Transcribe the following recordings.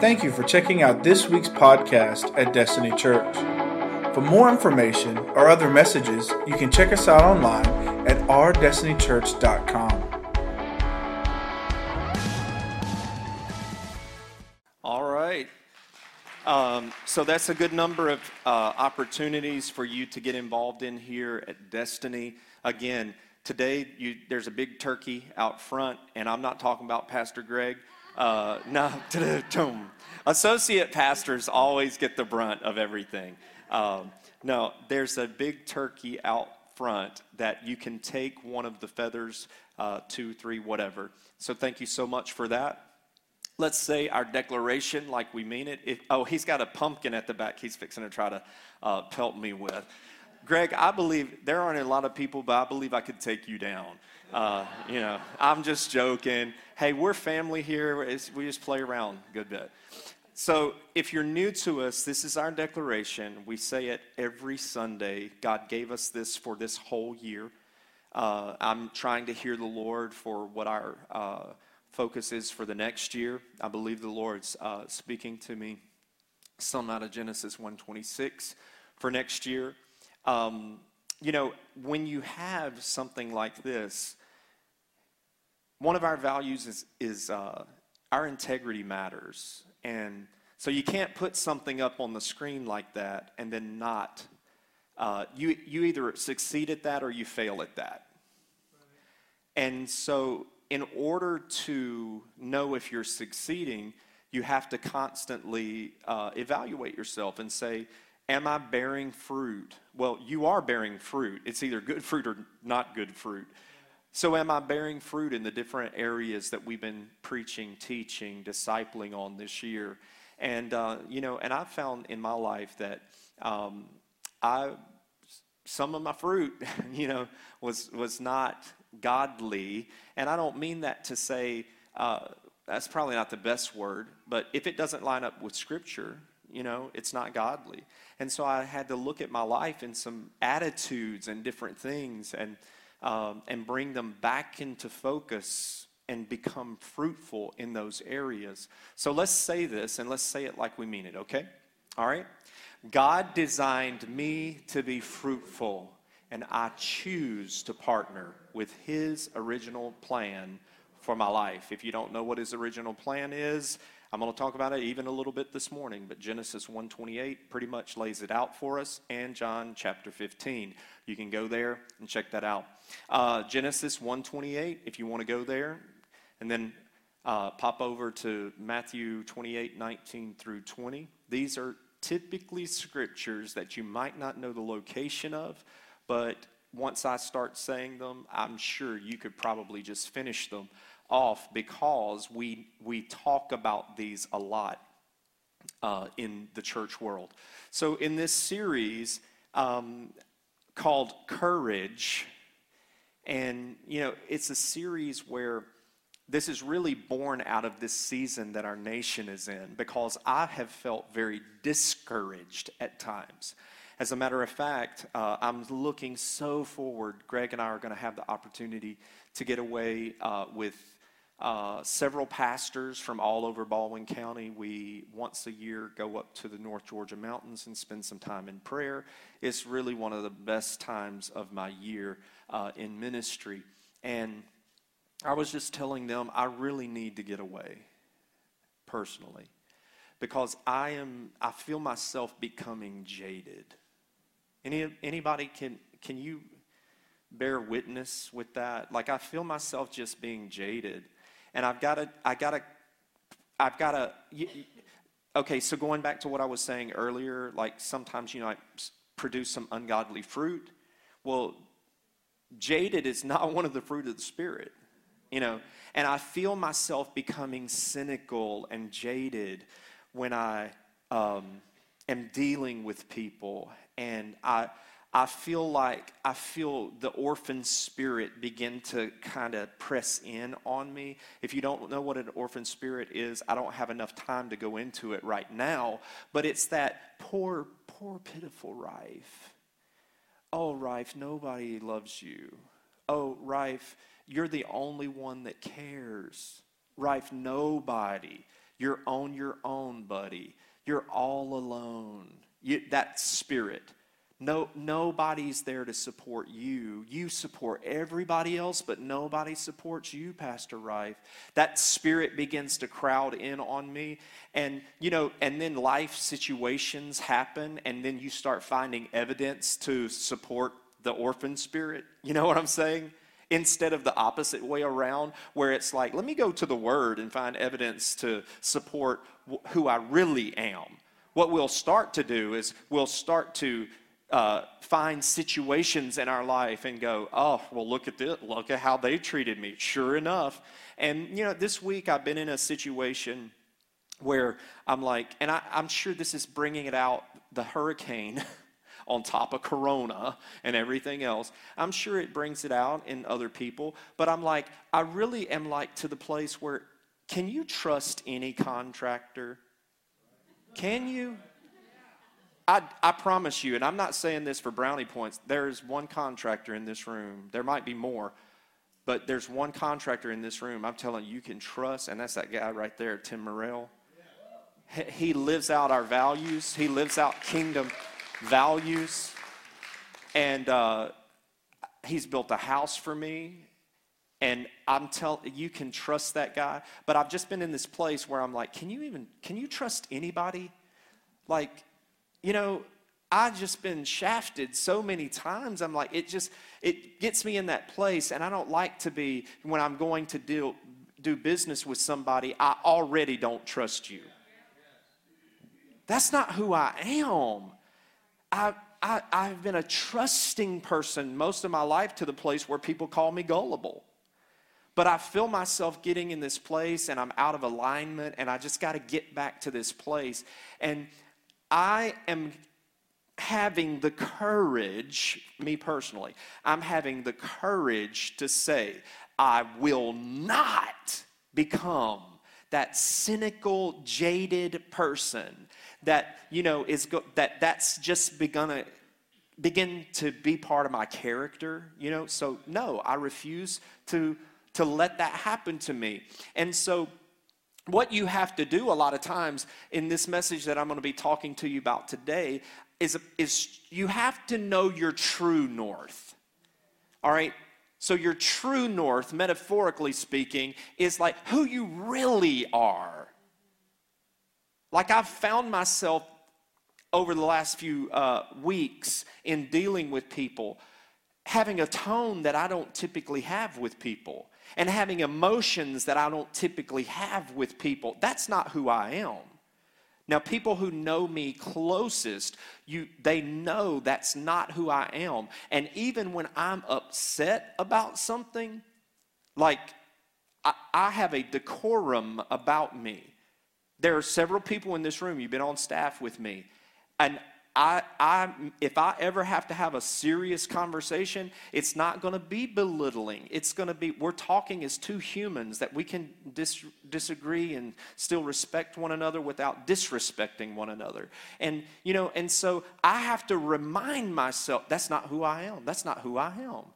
Thank you for checking out this week's podcast at Destiny Church. For more information or other messages, you can check us out online at ourdestinychurch.com. All right. Um, so that's a good number of uh, opportunities for you to get involved in here at Destiny. Again, today you, there's a big turkey out front, and I'm not talking about Pastor Greg. Uh, no, associate pastors always get the brunt of everything. Um, no, there's a big turkey out front that you can take one of the feathers, uh, two, three, whatever. So thank you so much for that. Let's say our declaration like we mean it. If, oh, he's got a pumpkin at the back he's fixing to try to uh, pelt me with. Greg, I believe there aren't a lot of people, but I believe I could take you down. Uh, you know, I'm just joking. Hey, we're family here. It's, we just play around a good bit. So, if you're new to us, this is our declaration. We say it every Sunday. God gave us this for this whole year. Uh, I'm trying to hear the Lord for what our uh, focus is for the next year. I believe the Lord's uh, speaking to me some out of Genesis 126 for next year. Um, you know, when you have something like this, one of our values is, is uh, our integrity matters. And so you can't put something up on the screen like that and then not. Uh, you, you either succeed at that or you fail at that. And so, in order to know if you're succeeding, you have to constantly uh, evaluate yourself and say, Am I bearing fruit? Well, you are bearing fruit. It's either good fruit or not good fruit. So, am I bearing fruit in the different areas that we've been preaching, teaching, discipling on this year? And, uh, you know, and I've found in my life that um, I, some of my fruit, you know, was, was not godly. And I don't mean that to say, uh, that's probably not the best word, but if it doesn't line up with Scripture, you know, it's not godly. And so I had to look at my life and some attitudes and different things and, um, and bring them back into focus and become fruitful in those areas. So let's say this and let's say it like we mean it, okay? All right? God designed me to be fruitful, and I choose to partner with His original plan for my life. If you don't know what His original plan is, I'm going to talk about it even a little bit this morning, but Genesis 1:28 pretty much lays it out for us, and John chapter 15. You can go there and check that out. Uh, Genesis 1:28, if you want to go there, and then uh, pop over to Matthew 28, 19 through 20. These are typically scriptures that you might not know the location of, but once I start saying them, I'm sure you could probably just finish them off because we, we talk about these a lot uh, in the church world. So, in this series um, called Courage, and you know, it's a series where this is really born out of this season that our nation is in because I have felt very discouraged at times. As a matter of fact, uh, I'm looking so forward. Greg and I are going to have the opportunity to get away uh, with uh, several pastors from all over Baldwin County. We once a year go up to the North Georgia mountains and spend some time in prayer. It's really one of the best times of my year uh, in ministry. And I was just telling them I really need to get away personally because I am I feel myself becoming jaded. Any anybody can can you bear witness with that? Like I feel myself just being jaded and I've got to, I got to, I've got to, okay, so going back to what I was saying earlier, like sometimes, you know, I produce some ungodly fruit. Well, jaded is not one of the fruit of the Spirit, you know, and I feel myself becoming cynical and jaded when I um, am dealing with people and I, I feel like I feel the orphan spirit begin to kind of press in on me. If you don't know what an orphan spirit is, I don't have enough time to go into it right now, but it's that poor, poor, pitiful Rife. Oh, Rife, nobody loves you. Oh, Rife, you're the only one that cares. Rife, nobody. You're on your own, buddy. You're all alone. You, that spirit. No, nobody's there to support you. You support everybody else, but nobody supports you, Pastor Rife. That spirit begins to crowd in on me. And, you know, and then life situations happen, and then you start finding evidence to support the orphan spirit. You know what I'm saying? Instead of the opposite way around, where it's like, let me go to the word and find evidence to support who I really am. What we'll start to do is we'll start to uh, find situations in our life and go, oh, well, look at this. Look at how they treated me. Sure enough. And, you know, this week I've been in a situation where I'm like, and I, I'm sure this is bringing it out the hurricane. on top of corona and everything else. I'm sure it brings it out in other people, but I'm like, I really am like to the place where can you trust any contractor? Can you? I, I promise you, and I'm not saying this for brownie points, there's one contractor in this room. There might be more, but there's one contractor in this room I'm telling you, you can trust, and that's that guy right there, Tim Morrell. He lives out our values, he lives out kingdom values. And uh, he's built a house for me. And I'm telling you can trust that guy. But I've just been in this place where I'm like, can you even can you trust anybody? Like, you know, I've just been shafted so many times. I'm like, it just it gets me in that place, and I don't like to be when I'm going to deal do business with somebody. I already don't trust you. That's not who I am. I, I, I've been a trusting person most of my life to the place where people call me gullible. But I feel myself getting in this place and I'm out of alignment and I just got to get back to this place. And I am having the courage, me personally, I'm having the courage to say, I will not become that cynical, jaded person that, you know, is go- that that's just begun to begin to be part of my character, you know? So no, I refuse to to let that happen to me. And so what you have to do a lot of times in this message that I'm going to be talking to you about today is, is you have to know your true north. All right? So, your true north, metaphorically speaking, is like who you really are. Like, I've found myself over the last few uh, weeks in dealing with people having a tone that I don't typically have with people and having emotions that I don't typically have with people. That's not who I am. Now, people who know me closest, you, they know that's not who I am. And even when I'm upset about something, like I, I have a decorum about me. There are several people in this room, you've been on staff with me, and I, I, if I ever have to have a serious conversation, it's not going to be belittling. It's going to be, we're talking as two humans that we can dis, disagree and still respect one another without disrespecting one another. And, you know, and so I have to remind myself that's not who I am. That's not who I am.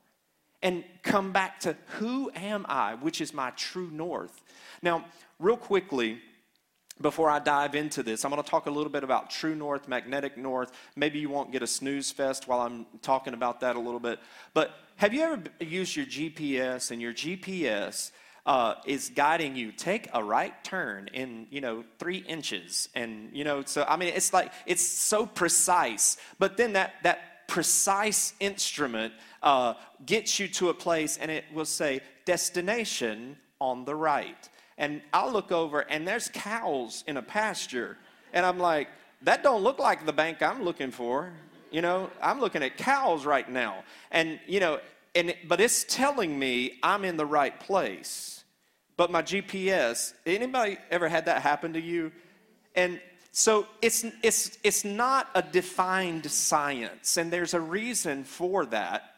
And come back to who am I, which is my true north. Now, real quickly, before I dive into this, I'm going to talk a little bit about True North, Magnetic North. Maybe you won't get a snooze fest while I'm talking about that a little bit. But have you ever used your GPS and your GPS uh, is guiding you? Take a right turn in, you know, three inches. And, you know, so, I mean, it's like, it's so precise. But then that, that precise instrument uh, gets you to a place and it will say destination on the right and I'll look over and there's cows in a pasture. And I'm like, that don't look like the bank I'm looking for. You know, I'm looking at cows right now. And, you know, and but it's telling me I'm in the right place. But my GPS, anybody ever had that happen to you? And so it's it's it's not a defined science, and there's a reason for that.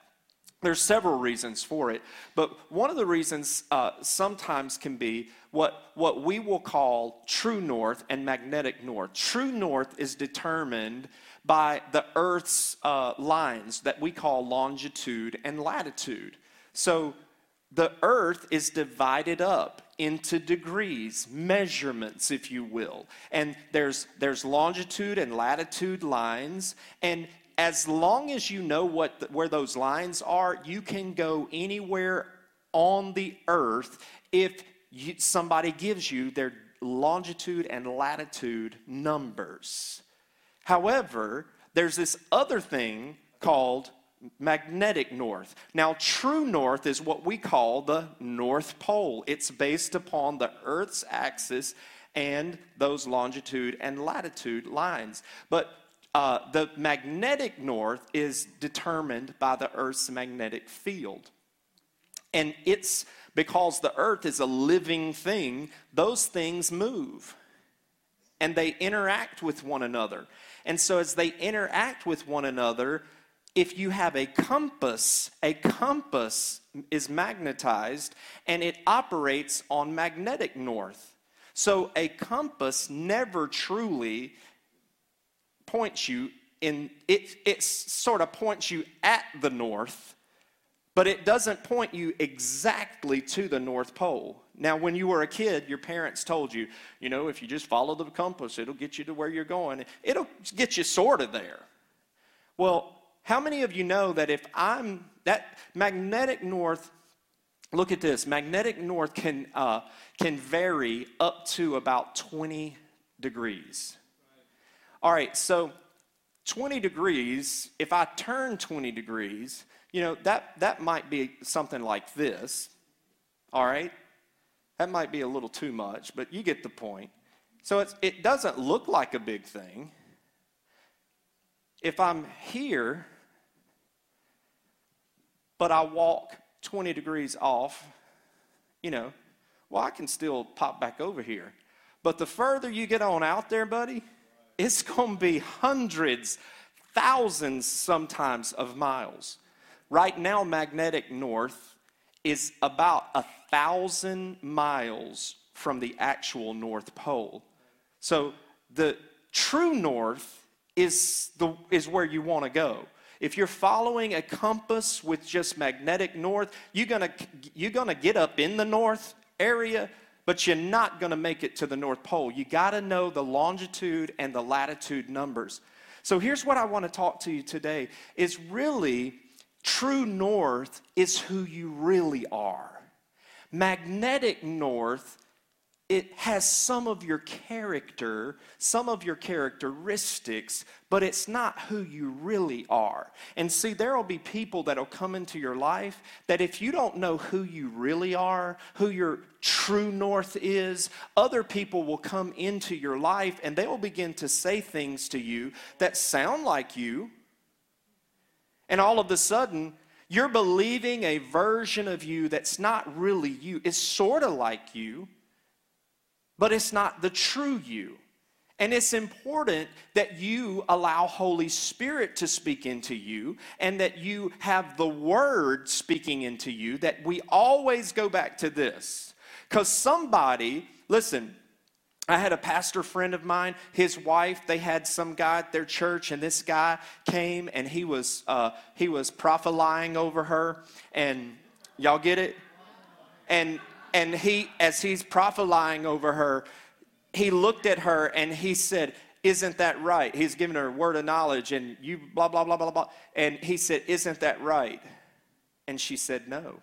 There's several reasons for it, but one of the reasons uh, sometimes can be what, what we will call true north and magnetic north. True north is determined by the Earth's uh, lines that we call longitude and latitude. So the earth is divided up into degrees, measurements, if you will. And there's, there's longitude and latitude lines. And as long as you know what the, where those lines are, you can go anywhere on the earth if you, somebody gives you their longitude and latitude numbers. However, there's this other thing called magnetic north. Now, true north is what we call the North Pole. It's based upon the Earth's axis and those longitude and latitude lines. But uh, the magnetic north is determined by the Earth's magnetic field. And it's because the earth is a living thing, those things move and they interact with one another. And so, as they interact with one another, if you have a compass, a compass is magnetized and it operates on magnetic north. So a compass never truly points you in, it, it sort of points you at the north, but it doesn't point you exactly to the North Pole. Now, when you were a kid, your parents told you, you know, if you just follow the compass, it'll get you to where you're going. It'll get you sort of there. Well, how many of you know that if I'm that magnetic north, look at this, magnetic north can, uh, can vary up to about 20 degrees. All right, so 20 degrees, if I turn 20 degrees, you know, that, that might be something like this. All right? That might be a little too much, but you get the point. So it doesn't look like a big thing. If I'm here, but I walk 20 degrees off, you know, well, I can still pop back over here. But the further you get on out there, buddy, it's going to be hundreds, thousands sometimes of miles. Right now, magnetic north is about a thousand miles from the actual North Pole. So the true north is, the, is where you want to go. If you're following a compass with just magnetic north, you're gonna, you're gonna get up in the north area, but you're not gonna make it to the North Pole. You gotta know the longitude and the latitude numbers. So here's what I wanna talk to you today is really true north is who you really are. Magnetic north it has some of your character, some of your characteristics, but it's not who you really are. And see, there will be people that'll come into your life that if you don't know who you really are, who your true north is, other people will come into your life and they will begin to say things to you that sound like you. And all of a sudden, you're believing a version of you that's not really you. It's sort of like you but it's not the true you. And it's important that you allow Holy Spirit to speak into you and that you have the Word speaking into you, that we always go back to this. Because somebody, listen, I had a pastor friend of mine, his wife, they had some guy at their church, and this guy came and he was, uh, he was prophesying over her. And y'all get it? And and he, as he's prophesying over her, he looked at her and he said, Isn't that right? He's giving her a word of knowledge, and you blah, blah, blah, blah, blah. And he said, Isn't that right? And she said, No.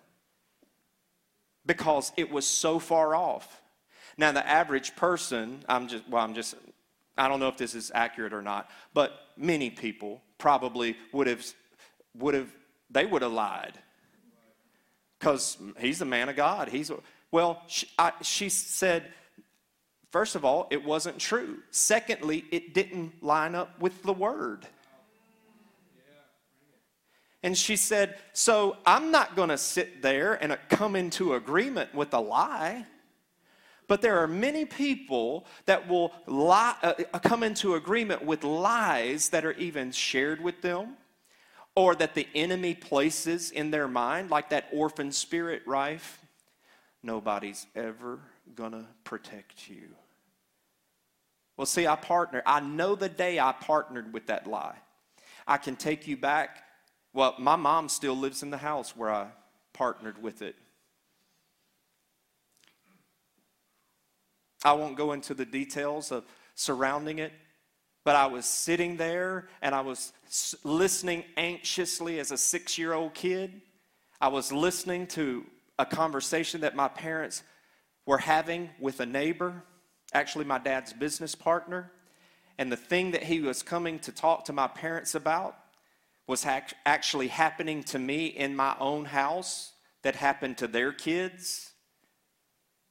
Because it was so far off. Now, the average person, I'm just, well, I'm just, I don't know if this is accurate or not, but many people probably would have, would have, they would have lied. Because he's a man of God. He's, well, she, I, she said, first of all, it wasn't true. Secondly, it didn't line up with the word. And she said, So I'm not going to sit there and come into agreement with a lie. But there are many people that will lie, uh, come into agreement with lies that are even shared with them or that the enemy places in their mind, like that orphan spirit, rife nobody's ever gonna protect you. Well, see, I partner. I know the day I partnered with that lie. I can take you back. Well, my mom still lives in the house where I partnered with it. I won't go into the details of surrounding it, but I was sitting there and I was listening anxiously as a six year old kid. I was listening to a conversation that my parents were having with a neighbor, actually, my dad's business partner. And the thing that he was coming to talk to my parents about was actually happening to me in my own house that happened to their kids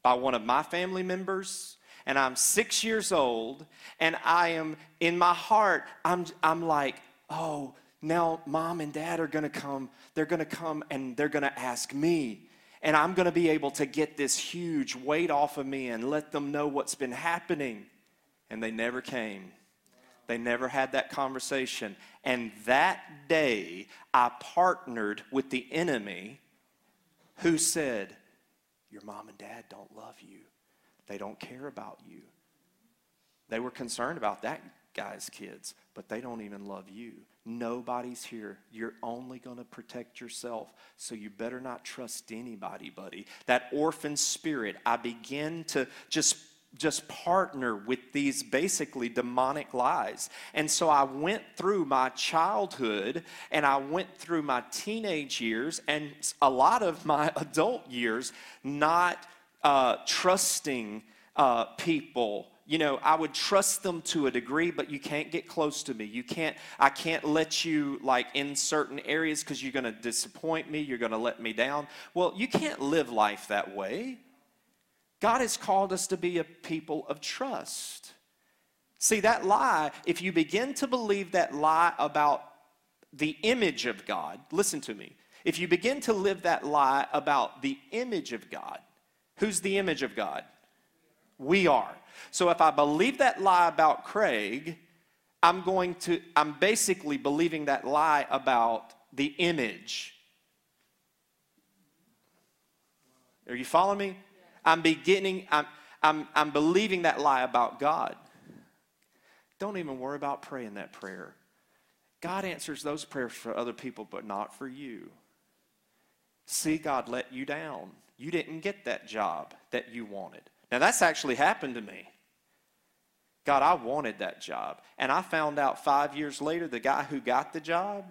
by one of my family members and I'm six years old, and I am in my heart, I'm, I'm like, oh, now mom and dad are gonna come. They're gonna come and they're gonna ask me. And I'm gonna be able to get this huge weight off of me and let them know what's been happening. And they never came. They never had that conversation. And that day, I partnered with the enemy who said, Your mom and dad don't love you. They don't care about you. They were concerned about that guy's kids, but they don't even love you. Nobody's here. You're only going to protect yourself. So you better not trust anybody, buddy. That orphan spirit, I begin to just just partner with these basically demonic lies. And so I went through my childhood and I went through my teenage years and a lot of my adult years not uh, trusting uh, people. You know i would trust them to a degree but you can't get close to me. You can't i can't let you like in certain areas because you're going to disappoint me you're going to let me down. Well you can't live life that way god has called us to be a people of trust see that lie if you begin to believe that lie about the image of god listen to me if you begin to live that lie about the image of god Who's the image of God? We are. So if I believe that lie about Craig, I'm going to, I'm basically believing that lie about the image. Are you following me? I'm beginning, I'm, I'm, I'm believing that lie about God. Don't even worry about praying that prayer. God answers those prayers for other people, but not for you. See, God let you down you didn't get that job that you wanted. Now, that's actually happened to me. God, I wanted that job. And I found out five years later, the guy who got the job,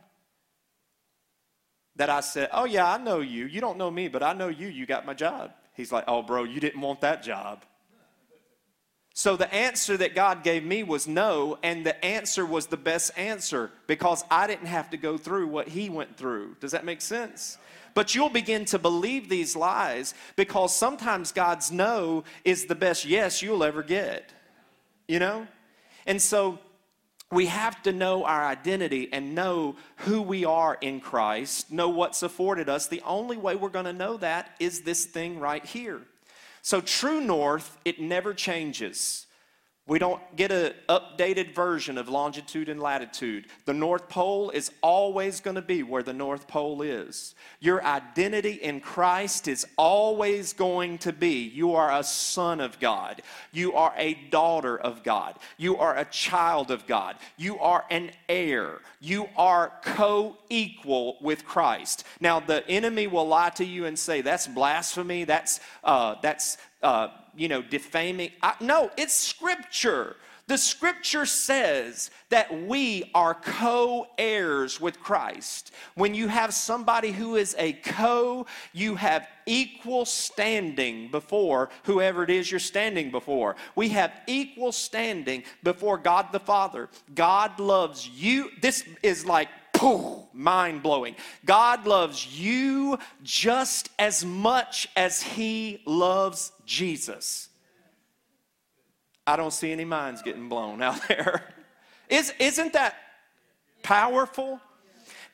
that I said, Oh, yeah, I know you. You don't know me, but I know you. You got my job. He's like, Oh, bro, you didn't want that job. So the answer that God gave me was no, and the answer was the best answer because I didn't have to go through what he went through. Does that make sense? But you'll begin to believe these lies because sometimes God's no is the best yes you'll ever get. You know? And so we have to know our identity and know who we are in Christ, know what's afforded us. The only way we're going to know that is this thing right here. So, true north, it never changes. We don't get an updated version of longitude and latitude. The North Pole is always going to be where the North Pole is. Your identity in Christ is always going to be you are a son of God. You are a daughter of God. You are a child of God. You are an heir. You are co equal with Christ. Now, the enemy will lie to you and say, that's blasphemy. That's, uh, that's, uh, you know, defaming. I, no, it's scripture. The scripture says that we are co heirs with Christ. When you have somebody who is a co, you have equal standing before whoever it is you're standing before. We have equal standing before God the Father. God loves you. This is like mind blowing. God loves you just as much as He loves Jesus. I don't see any minds getting blown out there. Is, isn't that powerful?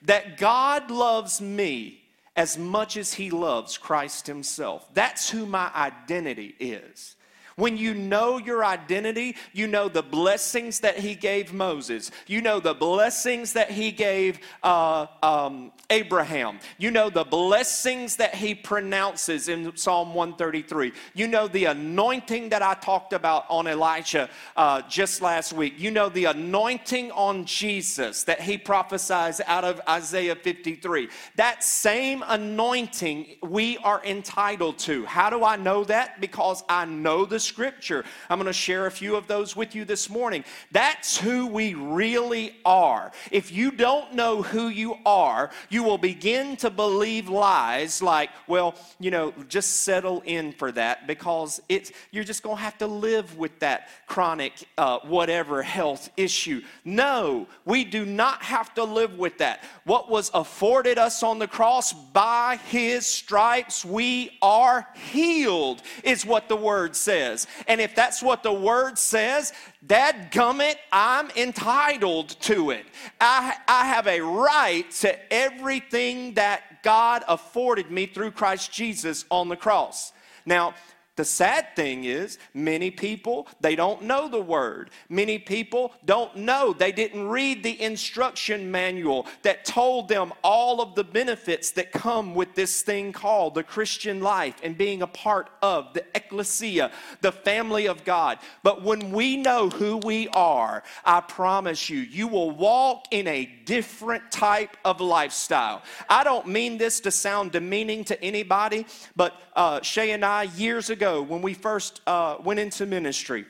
That God loves me as much as He loves Christ Himself. That's who my identity is. When you know your identity, you know the blessings that he gave Moses. You know the blessings that he gave uh, um, Abraham. You know the blessings that he pronounces in Psalm 133. You know the anointing that I talked about on Elijah uh, just last week. You know the anointing on Jesus that he prophesies out of Isaiah 53. That same anointing we are entitled to. How do I know that? Because I know the Scripture. I'm going to share a few of those with you this morning. That's who we really are. If you don't know who you are, you will begin to believe lies like, well, you know, just settle in for that because it's, you're just going to have to live with that chronic, uh, whatever health issue. No, we do not have to live with that. What was afforded us on the cross by his stripes, we are healed, is what the word says. And if that's what the word says, Dad gummit, I'm entitled to it. I, I have a right to everything that God afforded me through Christ Jesus on the cross. Now, the sad thing is, many people, they don't know the word. Many people don't know. They didn't read the instruction manual that told them all of the benefits that come with this thing called the Christian life and being a part of the ecclesia, the family of God. But when we know who we are, I promise you, you will walk in a different type of lifestyle. I don't mean this to sound demeaning to anybody, but uh, Shay and I, years ago, when we first uh, went into ministry,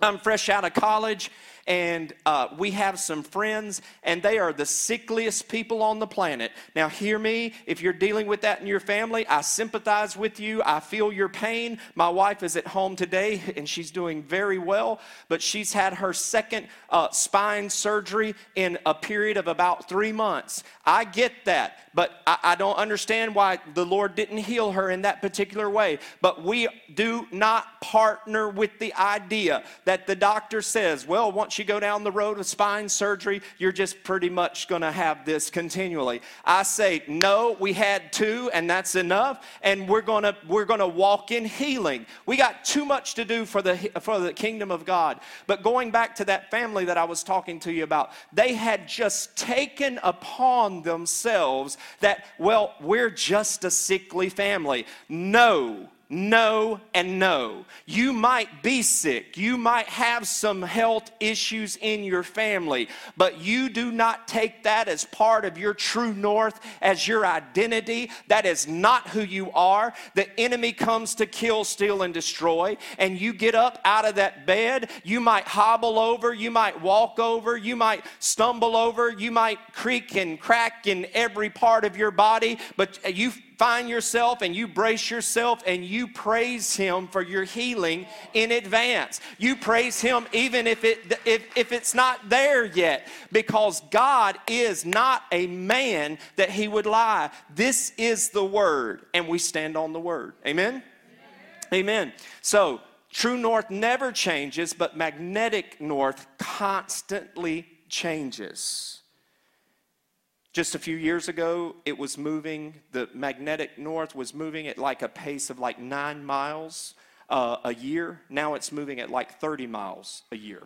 I'm fresh out of college and uh, we have some friends, and they are the sickliest people on the planet. Now, hear me, if you're dealing with that in your family, I sympathize with you. I feel your pain. My wife is at home today, and she's doing very well, but she's had her second uh, spine surgery in a period of about three months. I get that, but I, I don't understand why the Lord didn't heal her in that particular way. But we do not partner with the idea that the doctor says, well, once you go down the road of spine surgery, you're just pretty much going to have this continually. I say, no, we had two, and that's enough, and we're going to we're going to walk in healing. We got too much to do for the for the kingdom of God. But going back to that family that I was talking to you about, they had just taken upon themselves that, well, we're just a sickly family. No, no, and no. You might be sick. You might have some health issues in your family, but you do not take that as part of your true north, as your identity. That is not who you are. The enemy comes to kill, steal, and destroy, and you get up out of that bed. You might hobble over, you might walk over, you might stumble over, you might creak and crack in every part of your body, but you find yourself and you brace yourself and you praise him for your healing in advance. You praise him even if it if, if it's not there yet because god is not a man that he would lie. This is the word and we stand on the word. Amen? Amen, amen. so true north never changes but magnetic north constantly changes just a few years ago, it was moving, the magnetic north was moving at like a pace of like nine miles uh, a year. Now it's moving at like 30 miles a year.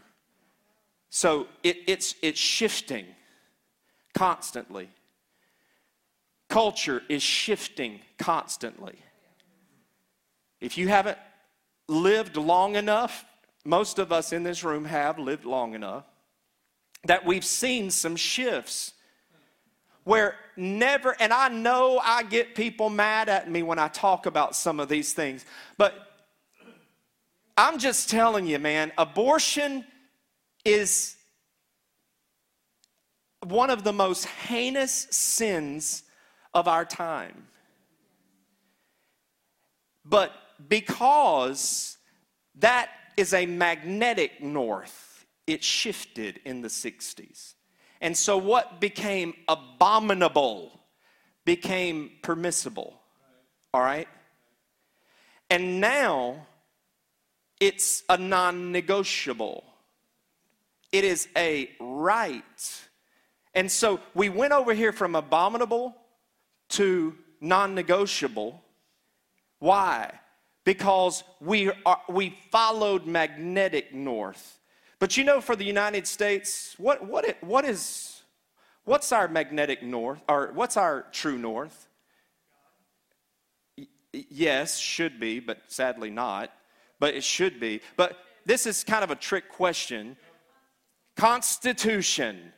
So it, it's, it's shifting constantly. Culture is shifting constantly. If you haven't lived long enough, most of us in this room have lived long enough, that we've seen some shifts where never, and I know I get people mad at me when I talk about some of these things, but I'm just telling you, man, abortion is one of the most heinous sins of our time. But because that is a magnetic north, it shifted in the 60s. And so what became abominable became permissible. All right? And now it's a non negotiable, it is a right. And so we went over here from abominable to non negotiable. Why? Because we, are, we followed magnetic north. But you know, for the United States, what, what, it, what is, what's our magnetic north, or what's our true north? yes, should be, but sadly not. But it should be. But this is kind of a trick question. Constitution.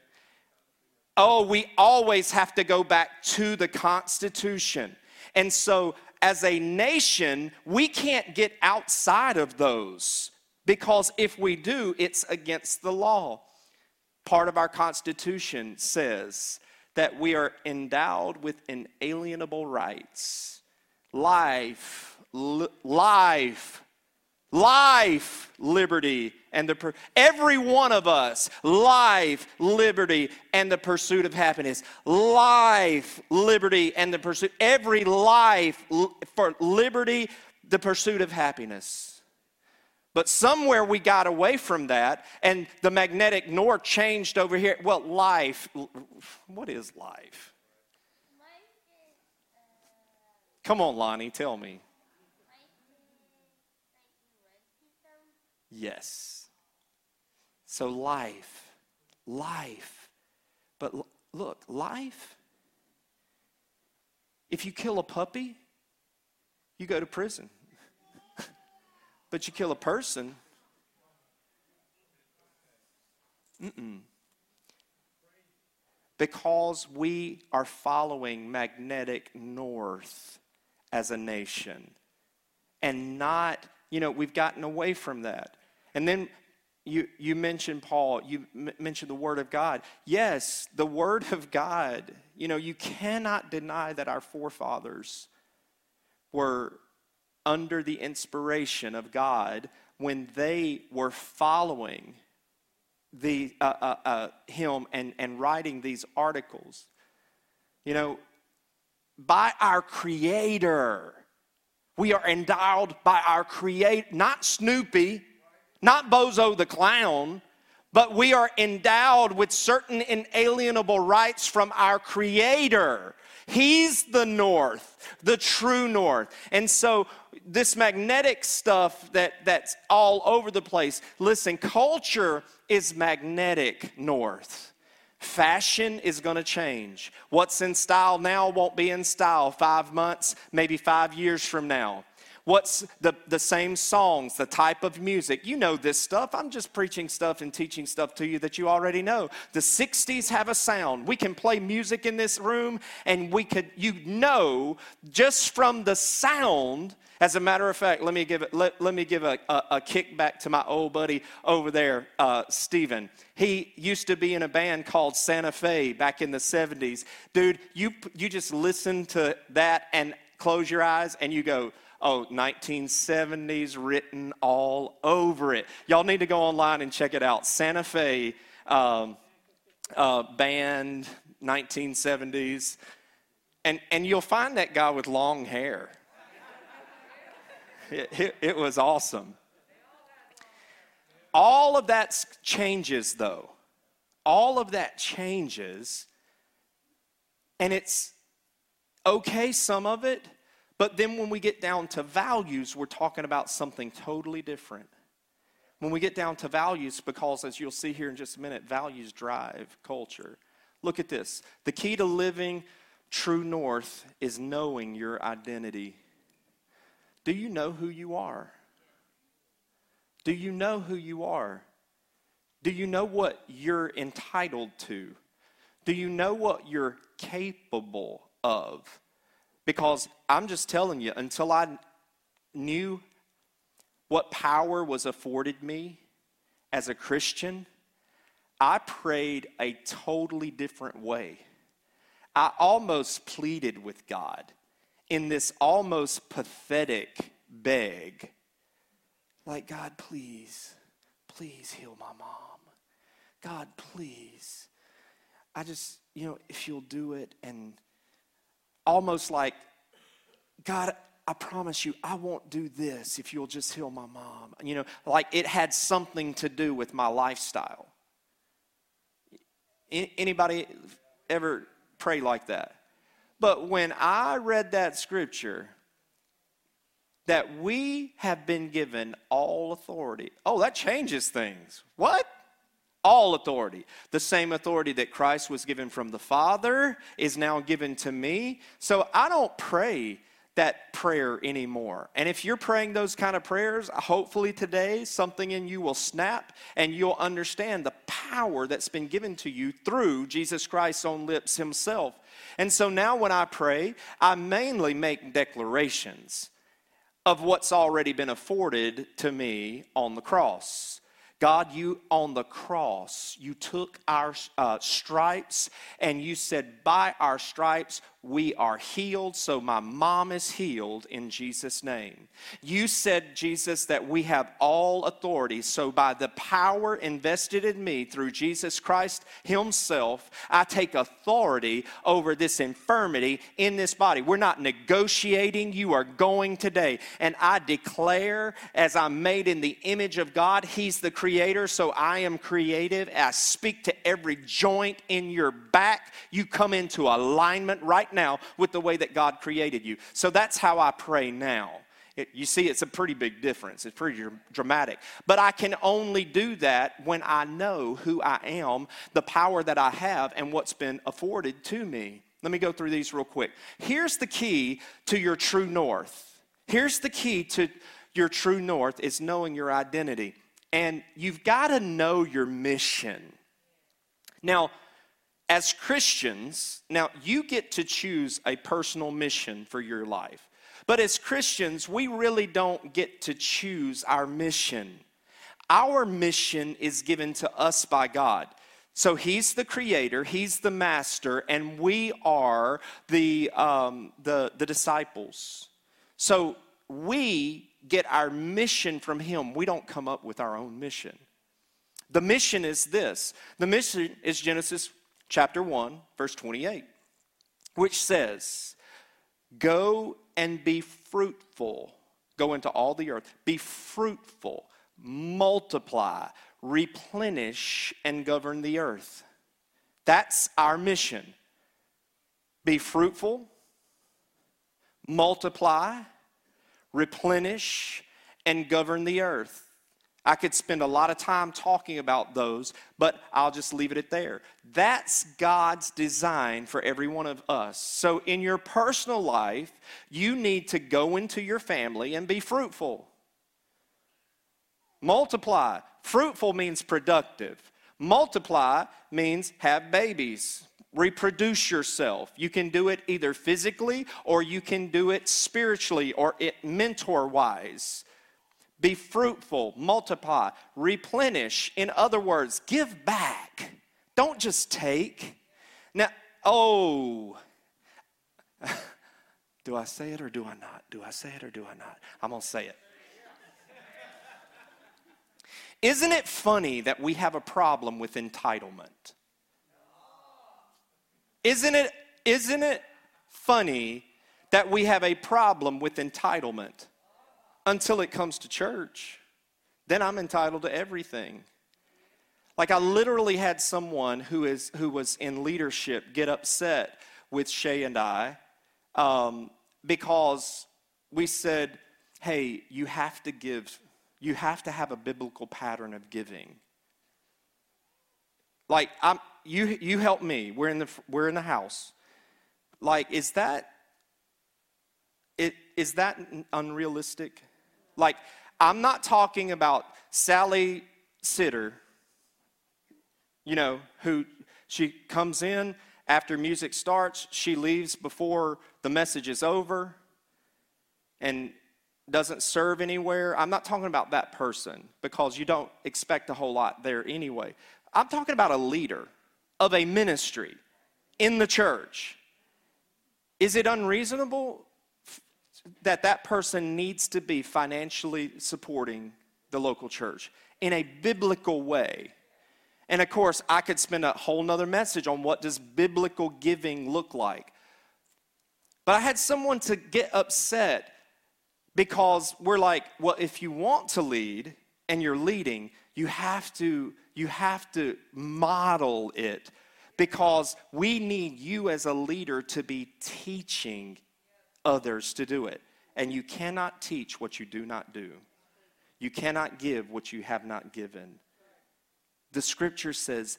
Oh, we always have to go back to the Constitution. And so as a nation, we can't get outside of those because if we do, it's against the law. Part of our Constitution says that we are endowed with inalienable rights. Life, li- life, life, liberty, and the per- every one of us life liberty and the pursuit of happiness. Life liberty and the pursuit every life l- for liberty the pursuit of happiness but somewhere we got away from that and the magnetic north changed over here well life what is life come on lonnie tell me yes so, life, life. But l- look, life, if you kill a puppy, you go to prison. But you kill a person, mm-mm. Because we are following magnetic north as a nation and not, you know, we've gotten away from that. And then you, you mentioned Paul, you m- mentioned the Word of God. Yes, the Word of God. You know, you cannot deny that our forefathers were under the inspiration of God when they were following the, uh, uh, uh, Him and, and writing these articles. You know, by our Creator. We are endowed by our Creator, not Snoopy not Bozo the clown, but we are endowed with certain inalienable rights from our Creator. He's the North, the true North. And so, this magnetic stuff that, that's all over the place, listen, culture is magnetic North. Fashion is going to change. What's in style now won't be in style five months, maybe five years from now. What's the, the same songs, the type of music? You know this stuff. I'm just preaching stuff and teaching stuff to you that you already know. The 60s have a sound. We can play music in this room, and we could, you know, just from the sound. As a matter of fact, let me give, it, let, let me give a, a, a kickback to my old buddy over there, uh, Stephen. He used to be in a band called Santa Fe back in the 70s. Dude, you, you just listen to that and close your eyes and you go, Oh, 1970s written all over it. Y'all need to go online and check it out. Santa Fe um, uh, band, 1970s. And, and you'll find that guy with long hair. It, it, it was awesome. All of that changes, though. All of that changes. And it's okay, some of it, but then when we get down to values, we're talking about something totally different. When we get down to values, because as you'll see here in just a minute, values drive culture. Look at this. The key to living true north is knowing your identity. Do you know who you are? Do you know who you are? Do you know what you're entitled to? Do you know what you're capable of? Because I'm just telling you, until I knew what power was afforded me as a Christian, I prayed a totally different way. I almost pleaded with God in this almost pathetic beg. Like, God, please, please heal my mom. God, please. I just, you know, if you'll do it and almost like, God, I promise you, I won't do this if you'll just heal my mom. You know, like it had something to do with my lifestyle. Anybody ever pray like that? But when I read that scripture, that we have been given all authority. Oh, that changes things. What? All authority. The same authority that Christ was given from the Father is now given to me. So I don't pray that prayer anymore. And if you're praying those kind of prayers, hopefully today something in you will snap and you'll understand the power that's been given to you through Jesus Christ's own lips himself. And so now when I pray, I mainly make declarations of what's already been afforded to me on the cross. God, you on the cross, you took our uh, stripes and you said, By our stripes we are healed. So my mom is healed in Jesus' name. You said, Jesus, that we have all authority. So by the power invested in me through Jesus Christ Himself, I take authority over this infirmity in this body. We're not negotiating. You are going today. And I declare, as I'm made in the image of God, He's the creator. So I am creative. I speak to every joint in your back. You come into alignment right now with the way that God created you. So that's how I pray now. It, you see, it's a pretty big difference. It's pretty dramatic. But I can only do that when I know who I am, the power that I have, and what's been afforded to me. Let me go through these real quick. Here's the key to your true north. Here's the key to your true north is knowing your identity. And you've got to know your mission. Now, as Christians, now you get to choose a personal mission for your life. But as Christians, we really don't get to choose our mission. Our mission is given to us by God. So he's the creator, he's the master, and we are the, um, the, the disciples. So we get our mission from him. We don't come up with our own mission. The mission is this the mission is Genesis chapter 1, verse 28, which says, Go and be fruitful. Go into all the earth. Be fruitful, multiply, replenish, and govern the earth. That's our mission. Be fruitful, multiply, replenish, and govern the earth. I could spend a lot of time talking about those, but I'll just leave it at there. That's God's design for every one of us. So, in your personal life, you need to go into your family and be fruitful. Multiply. Fruitful means productive. Multiply means have babies, reproduce yourself. You can do it either physically or you can do it spiritually or it mentor wise. Be fruitful, multiply, replenish. In other words, give back. Don't just take. Now, oh, do I say it or do I not? Do I say it or do I not? I'm going to say it. Isn't it funny that we have a problem with entitlement? Isn't it, isn't it funny that we have a problem with entitlement? Until it comes to church. Then I'm entitled to everything. Like I literally had someone who is who was in leadership get upset with Shay and I um, because we said, "Hey, you have to give. You have to have a biblical pattern of giving." Like I'm, you you help me. We're in the we're in the house. Like, is that it? Is that unrealistic? Like, I'm not talking about Sally Sitter, you know, who she comes in after music starts, she leaves before the message is over and doesn't serve anywhere. I'm not talking about that person because you don't expect a whole lot there anyway. I'm talking about a leader of a ministry in the church. Is it unreasonable that that person needs to be financially supporting the local church in a biblical way. And of course, I could spend a whole nother message on what does biblical giving look like. But I had someone to get upset because we're like, well, if you want to lead and you're leading, you have to you have to model it because we need you as a leader to be teaching others to do it. And you cannot teach what you do not do. You cannot give what you have not given. The scripture says,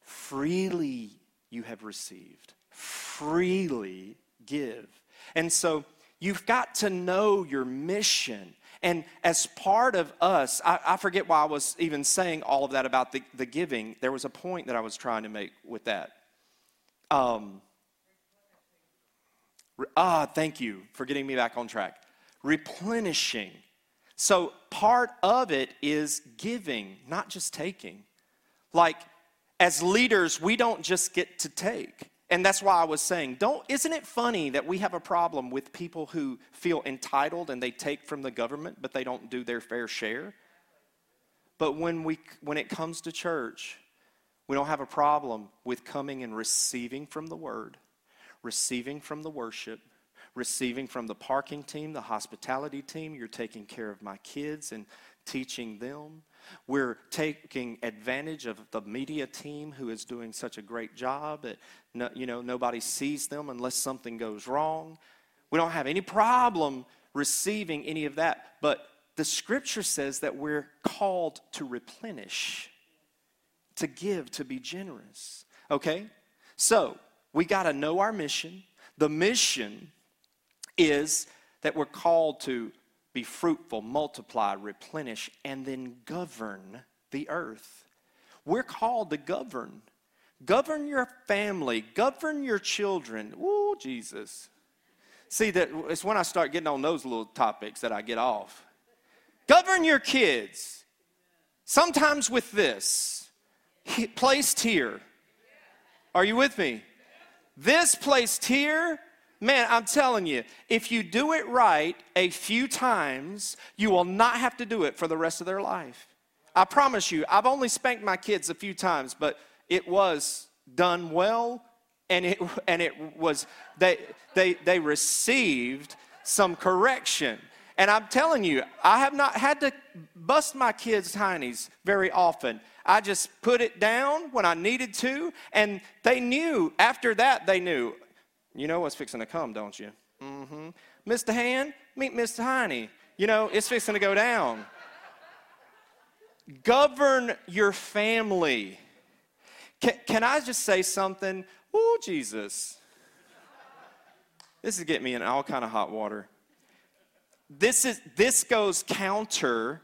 freely you have received, freely give. And so You've got to know your mission. And as part of us, I, I, forget why I was even saying all of that about the, the giving. There was a point that I was trying to make with that. Um, ah, thank you for getting me back on track. Replenishing. So part of it is giving, not just taking. Like, as leaders, we don't just get to take. And that's why I was saying, don't isn't it funny that we have a problem with people who feel entitled and they take from the government but they don't do their fair share? But when we when it comes to church, we don't have a problem with coming and receiving from the word, receiving from the worship, receiving from the parking team, the hospitality team, you're taking care of my kids and teaching them we're taking advantage of the media team who is doing such a great job that no, you know nobody sees them unless something goes wrong. We don't have any problem receiving any of that, but the scripture says that we're called to replenish, to give, to be generous. Okay? So, we got to know our mission. The mission is that we're called to be fruitful, multiply, replenish, and then govern the earth. We're called to govern. Govern your family, govern your children. Ooh, Jesus. See, that it's when I start getting on those little topics that I get off. Govern your kids. Sometimes with this, placed here. Are you with me? This placed here Man, I'm telling you, if you do it right a few times, you will not have to do it for the rest of their life. I promise you, I've only spanked my kids a few times, but it was done well and it and it was they they they received some correction. And I'm telling you, I have not had to bust my kids' heinies very often. I just put it down when I needed to, and they knew after that, they knew you know what's fixing to come, don't you? Mm-hmm. Mr. Hand, meet Mr. Heine. You know, it's fixing to go down. Govern your family. Can, can I just say something? Oh, Jesus. This is getting me in all kind of hot water. This is this goes counter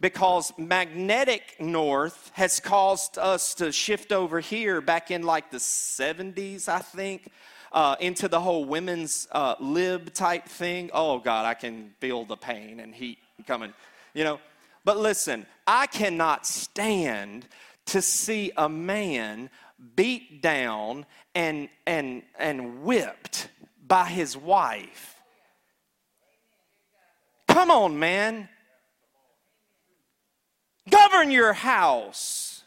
because magnetic north has caused us to shift over here back in like the 70s, I think uh, into the whole women's uh, lib type thing. Oh, God, I can feel the pain and heat coming, you know. But listen, I cannot stand to see a man beat down and, and, and whipped by his wife. Come on, man. Govern your house.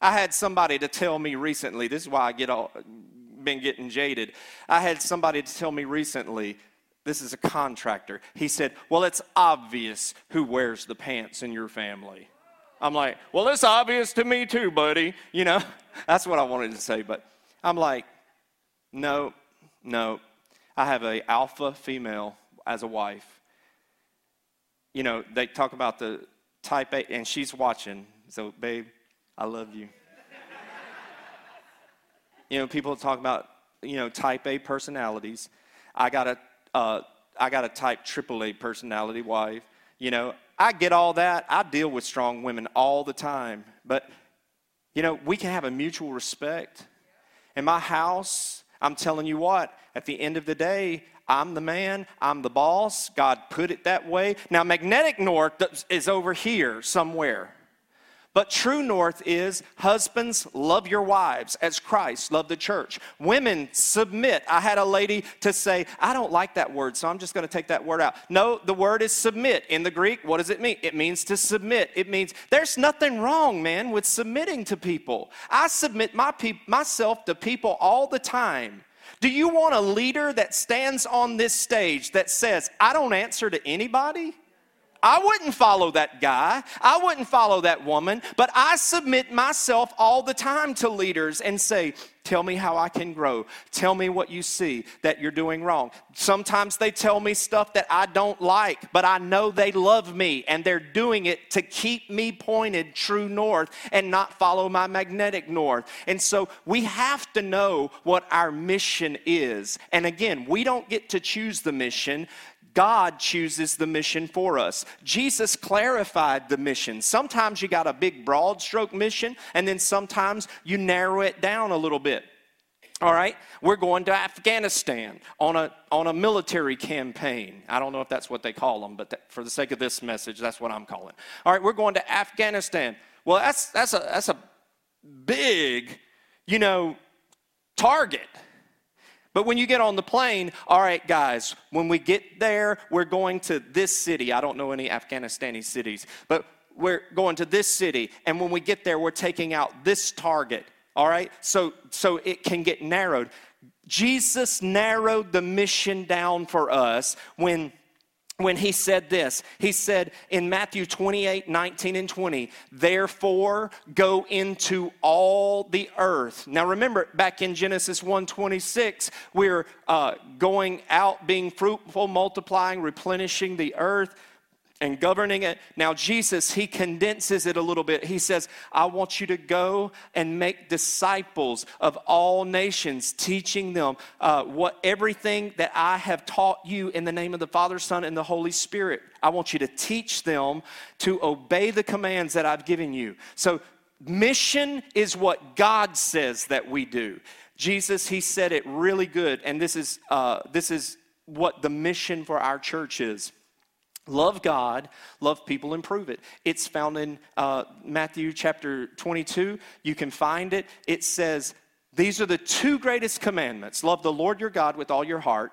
I had somebody to tell me recently, this is why I get all been getting jaded. I had somebody to tell me recently, this is a contractor. He said, Well, it's obvious who wears the pants in your family. I'm like, Well, it's obvious to me too, buddy. You know, that's what I wanted to say. But I'm like, No, no. I have a alpha female as a wife. You know, they talk about the type A, and she's watching. So, babe, I love you. You know, people talk about, you know, type A personalities. I got a, uh, I got a type AAA personality wife. You know, I get all that. I deal with strong women all the time. But, you know, we can have a mutual respect. In my house, I'm telling you what, at the end of the day, I'm the man, I'm the boss. God put it that way. Now, magnetic north is over here somewhere. But true north is husbands, love your wives as Christ loved the church. Women, submit. I had a lady to say, I don't like that word, so I'm just going to take that word out. No, the word is submit. In the Greek, what does it mean? It means to submit. It means there's nothing wrong, man, with submitting to people. I submit my pe- myself to people all the time. Do you want a leader that stands on this stage that says, I don't answer to anybody? I wouldn't follow that guy. I wouldn't follow that woman, but I submit myself all the time to leaders and say, Tell me how I can grow. Tell me what you see that you're doing wrong. Sometimes they tell me stuff that I don't like, but I know they love me and they're doing it to keep me pointed true north and not follow my magnetic north. And so we have to know what our mission is. And again, we don't get to choose the mission. God chooses the mission for us. Jesus clarified the mission. Sometimes you got a big broad stroke mission, and then sometimes you narrow it down a little bit. All right, we're going to Afghanistan on a, on a military campaign. I don't know if that's what they call them, but for the sake of this message, that's what I'm calling. All right, we're going to Afghanistan. Well, that's, that's, a, that's a big, you know, target. But when you get on the plane, all right, guys, when we get there, we're going to this city. I don't know any Afghanistani cities, but we're going to this city. And when we get there, we're taking out this target. All right? So, so it can get narrowed. Jesus narrowed the mission down for us when when he said this. He said in Matthew 28 19 and 20, therefore go into all the earth. Now remember, back in Genesis 1 26, we're uh, going out, being fruitful, multiplying, replenishing the earth and governing it. Now, Jesus, he condenses it a little bit. He says, I want you to go and make disciples of all nations, teaching them uh, what everything that I have taught you in the name of the Father, Son, and the Holy Spirit. I want you to teach them to obey the commands that I've given you. So, mission is what God says that we do. Jesus, he said it really good, and this is, uh, this is what the mission for our church is. Love God, love people, improve it. It's found in uh, Matthew chapter 22. You can find it. It says, These are the two greatest commandments love the Lord your God with all your heart,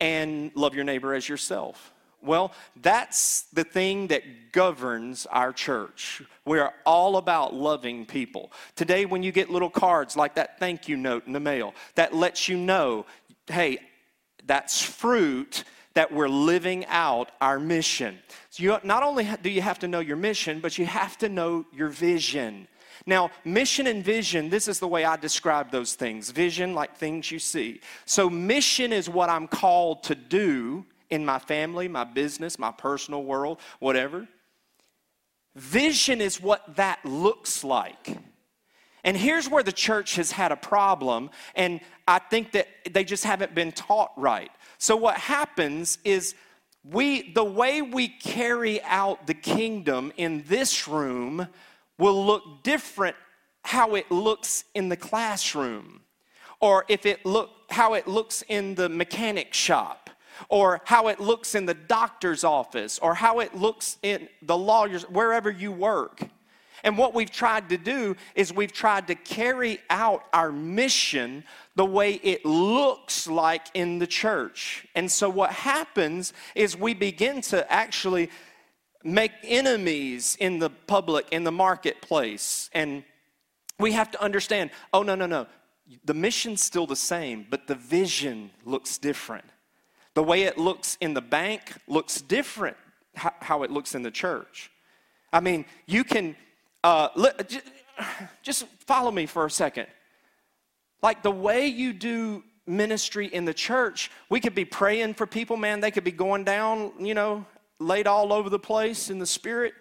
and love your neighbor as yourself. Well, that's the thing that governs our church. We're all about loving people. Today, when you get little cards like that thank you note in the mail, that lets you know, hey, that's fruit that we're living out our mission. So you, not only do you have to know your mission, but you have to know your vision. Now, mission and vision, this is the way I describe those things. Vision, like things you see. So, mission is what I'm called to do in my family, my business, my personal world, whatever. Vision is what that looks like. And here's where the church has had a problem, and I think that they just haven't been taught right. So what happens is we the way we carry out the kingdom in this room will look different how it looks in the classroom or if it look how it looks in the mechanic shop or how it looks in the doctor's office or how it looks in the lawyer's wherever you work. And what we've tried to do is we've tried to carry out our mission the way it looks like in the church. And so what happens is we begin to actually make enemies in the public, in the marketplace. And we have to understand oh, no, no, no. The mission's still the same, but the vision looks different. The way it looks in the bank looks different how it looks in the church. I mean, you can uh, just follow me for a second. Like the way you do ministry in the church, we could be praying for people, man. They could be going down, you know, laid all over the place in the spirit.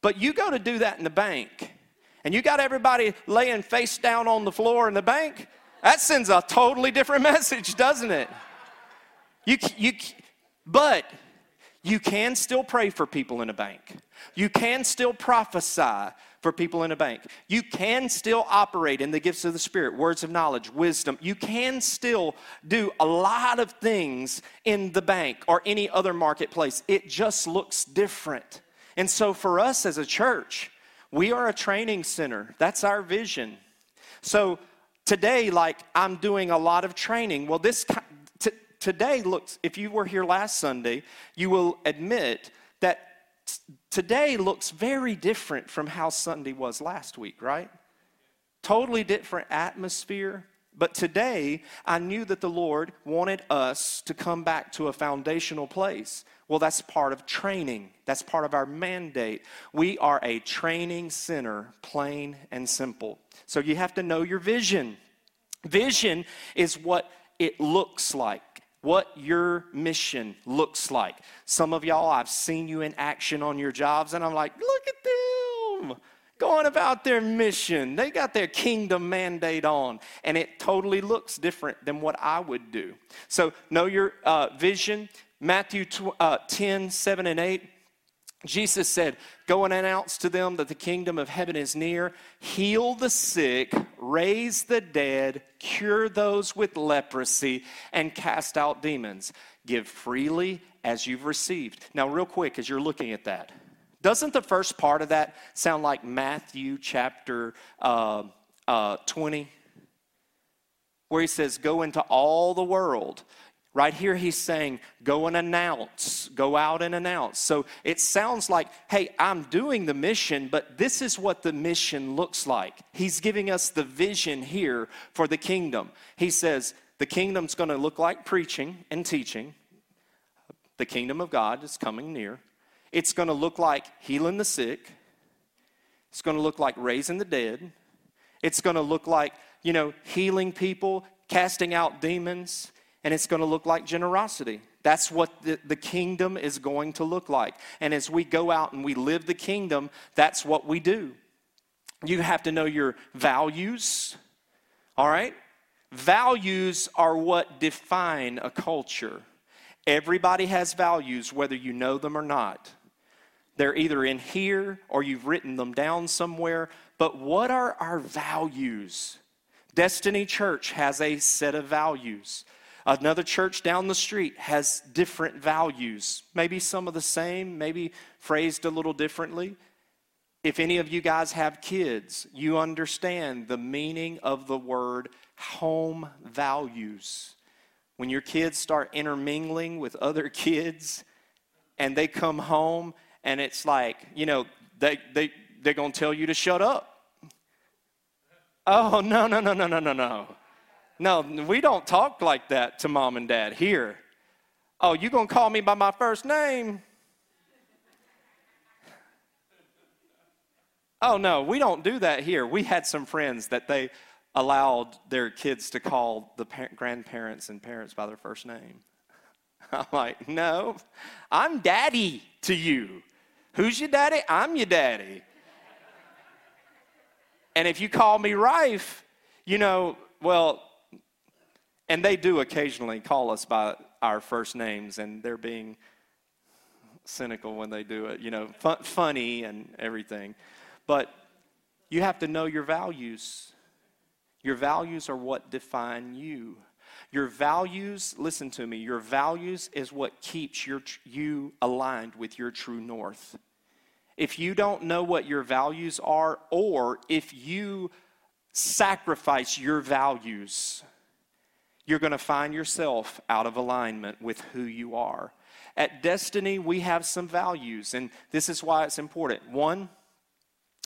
But you go to do that in the bank, and you got everybody laying face down on the floor in the bank. That sends a totally different message, doesn't it? You, you, but you can still pray for people in a bank. You can still prophesy for people in a bank. You can still operate in the gifts of the Spirit, words of knowledge, wisdom. You can still do a lot of things in the bank or any other marketplace. It just looks different. And so, for us as a church, we are a training center. That's our vision. So, today, like I'm doing a lot of training. Well, this today looks, if you were here last Sunday, you will admit t- today looks very different from how Sunday was last week, right? Totally different atmosphere. But today, I knew that the Lord wanted us to come back to a foundational place. Well, that's part of training, that's part of our mandate. We are a training center, plain and simple. So you have to know your vision. Vision is what it looks like what your mission looks like. Some of y'all, I've seen you in action on your jobs, and I'm like, look at them going about their mission. They got their kingdom mandate on, and it totally looks different than what I would do. So, know your uh, vision. Matthew tw- uh, 10, 7, and 8. Jesus said, Go and announce to them that the kingdom of heaven is near. Heal the sick, raise the dead, cure those with leprosy, and cast out demons. Give freely as you've received. Now, real quick, as you're looking at that, doesn't the first part of that sound like Matthew chapter uh, uh, 20? Where he says, Go into all the world. Right here, he's saying, Go and announce, go out and announce. So it sounds like, Hey, I'm doing the mission, but this is what the mission looks like. He's giving us the vision here for the kingdom. He says, The kingdom's going to look like preaching and teaching. The kingdom of God is coming near. It's going to look like healing the sick. It's going to look like raising the dead. It's going to look like, you know, healing people, casting out demons, and it's going to look like generosity. That's what the, the kingdom is going to look like. And as we go out and we live the kingdom, that's what we do. You have to know your values, all right? Values are what define a culture. Everybody has values, whether you know them or not. They're either in here or you've written them down somewhere. But what are our values? Destiny Church has a set of values. Another church down the street has different values, maybe some of the same, maybe phrased a little differently. If any of you guys have kids, you understand the meaning of the word home values. When your kids start intermingling with other kids and they come home and it's like, you know, they, they, they're going to tell you to shut up. Oh, no, no, no, no, no, no, no. No, we don't talk like that to mom and dad here. Oh, you going to call me by my first name? Oh, no, we don't do that here. We had some friends that they allowed their kids to call the grandparents and parents by their first name. I'm like, no, I'm daddy to you. Who's your daddy? I'm your daddy. And if you call me Rife, you know, well, and they do occasionally call us by our first names, and they're being cynical when they do it, you know, funny and everything. But you have to know your values. Your values are what define you. Your values, listen to me, your values is what keeps your, you aligned with your true north. If you don't know what your values are, or if you sacrifice your values, you're going to find yourself out of alignment with who you are. At Destiny, we have some values, and this is why it's important. One,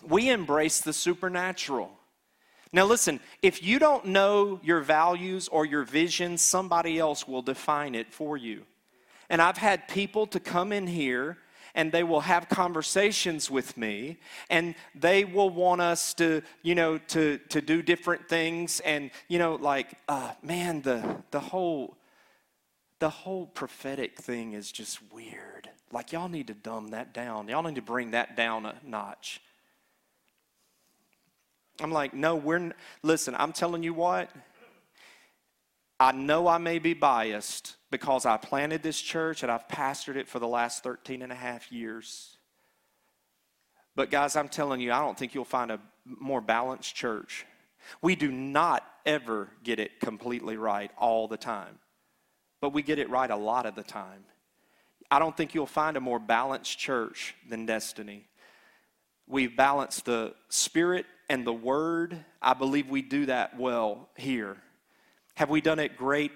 we embrace the supernatural. Now, listen, if you don't know your values or your vision, somebody else will define it for you. And I've had people to come in here and they will have conversations with me and they will want us to you know to to do different things. And you know like uh, man the the whole the whole prophetic thing is just weird. Like y'all need to dumb that down. Y'all need to bring that down a notch. I'm like, no, we're, listen, I'm telling you what, I know I may be biased because I planted this church and I've pastored it for the last 13 and a half years. But, guys, I'm telling you, I don't think you'll find a more balanced church. We do not ever get it completely right all the time, but we get it right a lot of the time. I don't think you'll find a more balanced church than Destiny. We've balanced the spirit and the word. I believe we do that well here. Have we done it great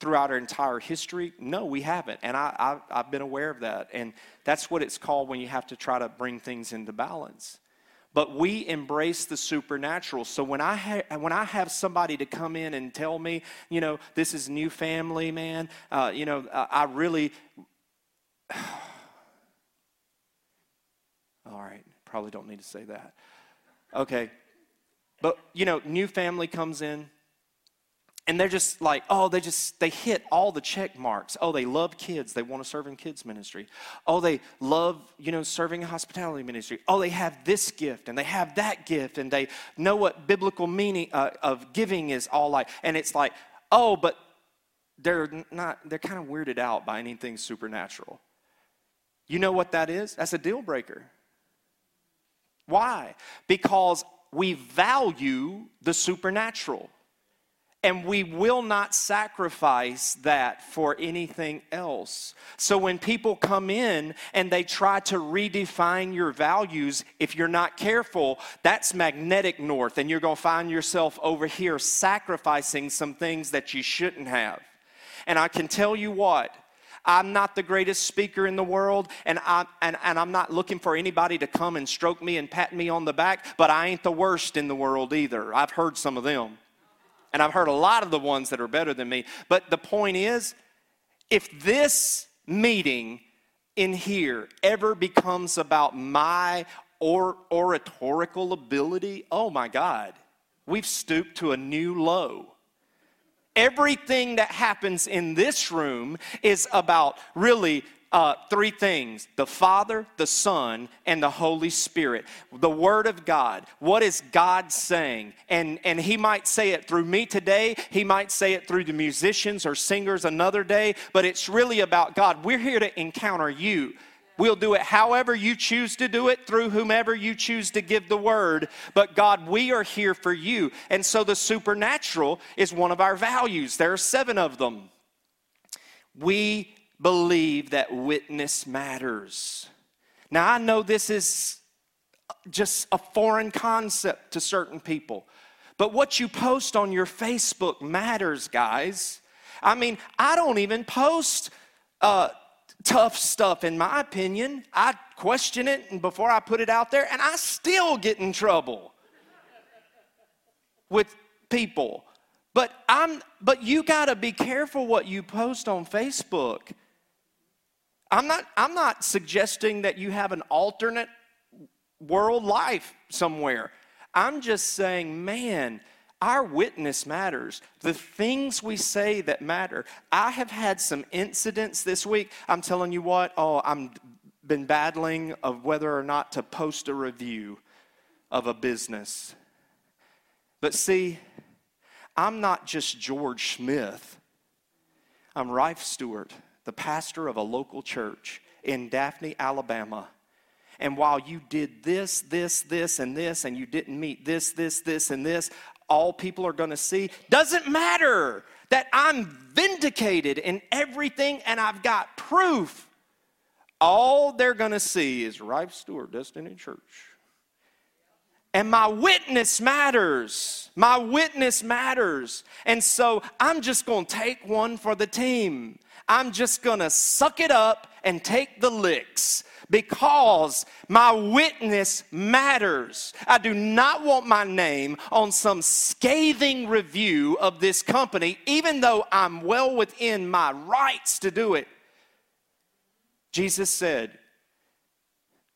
throughout our entire history? No, we haven't. And I, have been aware of that. And that's what it's called when you have to try to bring things into balance. but we embrace the supernatural. So when I ha- when I have somebody to come in and tell me, you know, this is new family, man, uh, you know, I really. All right, probably don't need to say that. Okay, but you know, new family comes in and they're just like oh they just they hit all the check marks. Oh they love kids. They want to serve in kids ministry. Oh they love you know serving in hospitality ministry. Oh they have this gift and they have that gift and they know what biblical meaning uh, of giving is all like and it's like oh but they're not they're kind of weirded out by anything supernatural. You know what that is? That's a deal breaker. Why? Because we value the supernatural and we will not sacrifice that for anything else. So when people come in and they try to redefine your values, if you're not careful, that's magnetic north, and you're going to find yourself over here sacrificing some things that you shouldn't have. And I can tell you what, I'm not the greatest speaker in the world, and, I, and, and I'm not looking for anybody to come and stroke me and pat me on the back, but I ain't the worst in the world either. I've heard some of them. And I've heard a lot of the ones that are better than me. But the point is, if this meeting in here ever becomes about my or oratorical ability, oh my God, we've stooped to a new low. Everything that happens in this room is about really uh, three things the Father, the Son, and the Holy Spirit. The Word of God. What is God saying? And, and He might say it through me today, He might say it through the musicians or singers another day, but it's really about God. We're here to encounter you. We'll do it however you choose to do it, through whomever you choose to give the word. But God, we are here for you. And so the supernatural is one of our values. There are seven of them. We believe that witness matters. Now, I know this is just a foreign concept to certain people, but what you post on your Facebook matters, guys. I mean, I don't even post uh, tough stuff, in my opinion. I question it before I put it out there, and I still get in trouble with people. But I'm but you got to be careful what you post on Facebook I'm not, I'm not suggesting that you have an alternate world life somewhere. I'm just saying, man, our witness matters. The things we say that matter. I have had some incidents this week. I'm telling you what, oh, I'm been battling of whether or not to post a review of a business. But see, I'm not just George Smith. I'm Rife Stewart the pastor of a local church in Daphne, Alabama. And while you did this, this, this, and this, and you didn't meet this, this, this, and this, all people are going to see doesn't matter that I'm vindicated in everything and I've got proof. All they're going to see is Rife Stewart, Destiny Church. And my witness matters. My witness matters. And so I'm just going to take one for the team. I'm just gonna suck it up and take the licks because my witness matters. I do not want my name on some scathing review of this company, even though I'm well within my rights to do it. Jesus said,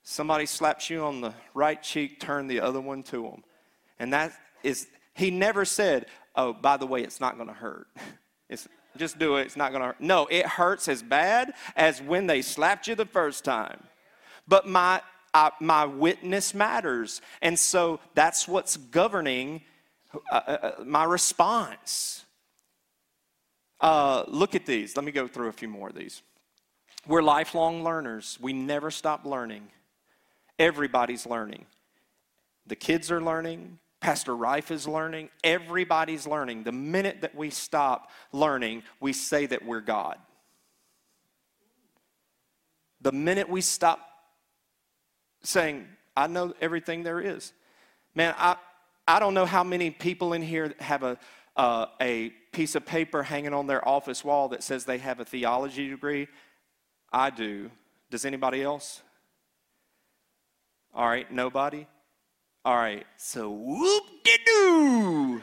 Somebody slaps you on the right cheek, turn the other one to them. And that is, he never said, Oh, by the way, it's not gonna hurt. It's, just do it. It's not going to hurt. No, it hurts as bad as when they slapped you the first time. But my, uh, my witness matters. And so that's what's governing uh, uh, uh my response. Uh, look at these. Let me go through a few more of these. We're lifelong learners, we never stop learning. Everybody's learning. The kids are learning, Pastor Rife is learning. Everybody's learning. The minute that we stop learning, we say that we're God. The minute we stop saying, I know everything there is. Man, I, I don't know how many people in here have a, uh, a piece of paper hanging on their office wall that says they have a theology degree. I do. Does anybody else? All right, nobody? All right, so whoop de doo.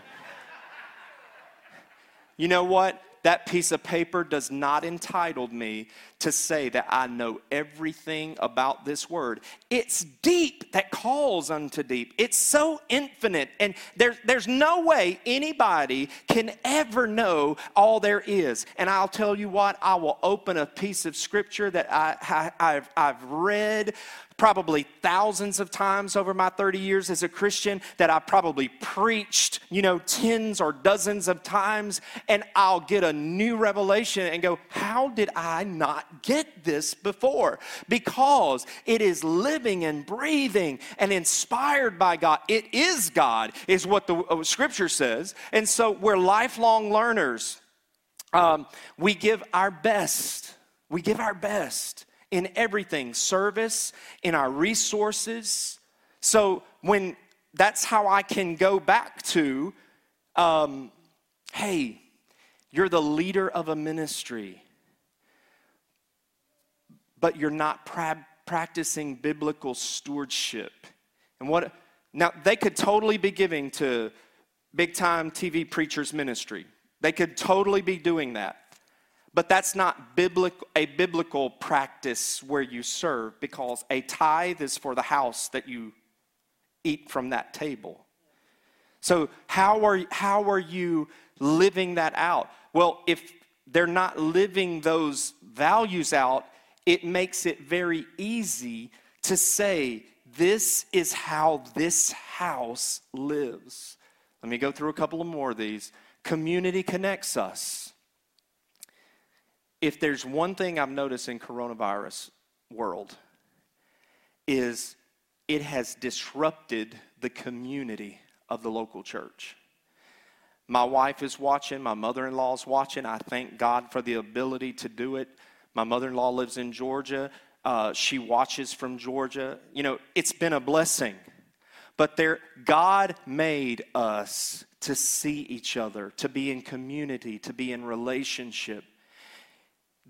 you know what? that piece of paper does not entitle me to say that I know everything about this word. It's deep that calls unto deep. It's so infinite, and there's, there's no way anybody can ever know all there is. And I'll tell you what, I will open a piece of scripture that I, I, have I've read probably thousands of times over my 30 years as a Christian that I probably preached, you know, tens or dozens of times, and I'll get a new revelation and go, How did I not get this before? Because it is living and breathing and inspired by God. It is God, is what the uh, scripture says. And so we're lifelong learners. Um, we give our best. We give our best in everything service, in our resources. So, when that's how I can go back to, um, hey, you're the leader of a ministry, but you're not pra- practicing biblical stewardship. And what, now they could totally be giving to big time TV preachers' ministry. They could totally be doing that. But that's not biblical, a biblical practice where you serve because a tithe is for the house that you eat from that table. So, how are, how are you living that out? Well, if they're not living those values out, it makes it very easy to say, This is how this house lives. Let me go through a couple of more of these. Community connects us if there's one thing I've noticed in coronavirus world is it has disrupted the community of the local church. My wife is watching, my mother-in-law is watching. I thank God for the ability to do it. My mother-in-law lives in Georgia. Uh, she watches from Georgia. You know, it's been a blessing. But there, God made us to see each other, to be in community, to be in relationship.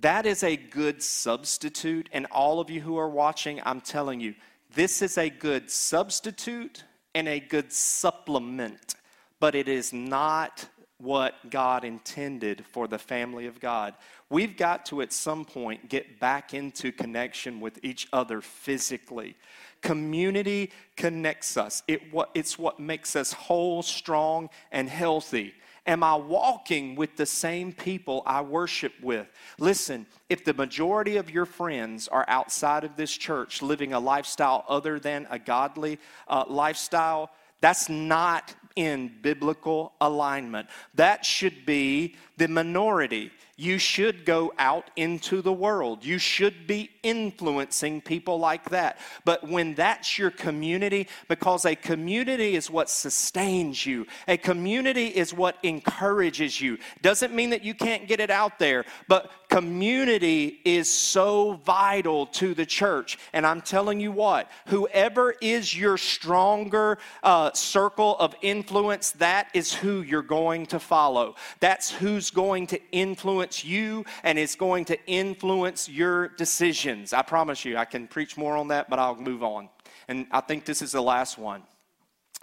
That is a good substitute. And all of you who are watching, I'm telling you, this is a good substitute and a good supplement, but it is not what God intended for the family of God. We've got to, at some point, get back into connection with each other physically. Community connects us, it, it's what makes us whole, strong, and healthy. Am I walking with the same people I worship with? Listen, if the majority of your friends are outside of this church living a lifestyle other than a godly uh, lifestyle, that's not in biblical alignment. That should be the minority you should go out into the world. You should be influencing people like that. But when that's your community, because a community is what sustains you, a community is what encourages you. Doesn't mean that you can't get it out there, but community is so vital to the church. And I'm telling you what, whoever is your stronger uh, circle of influence, that is who you're going to follow. That's who's going to influence influence you and it's going to influence your decisions. I promise you, I can preach more on that, but I'll move on. And I think this is the last one.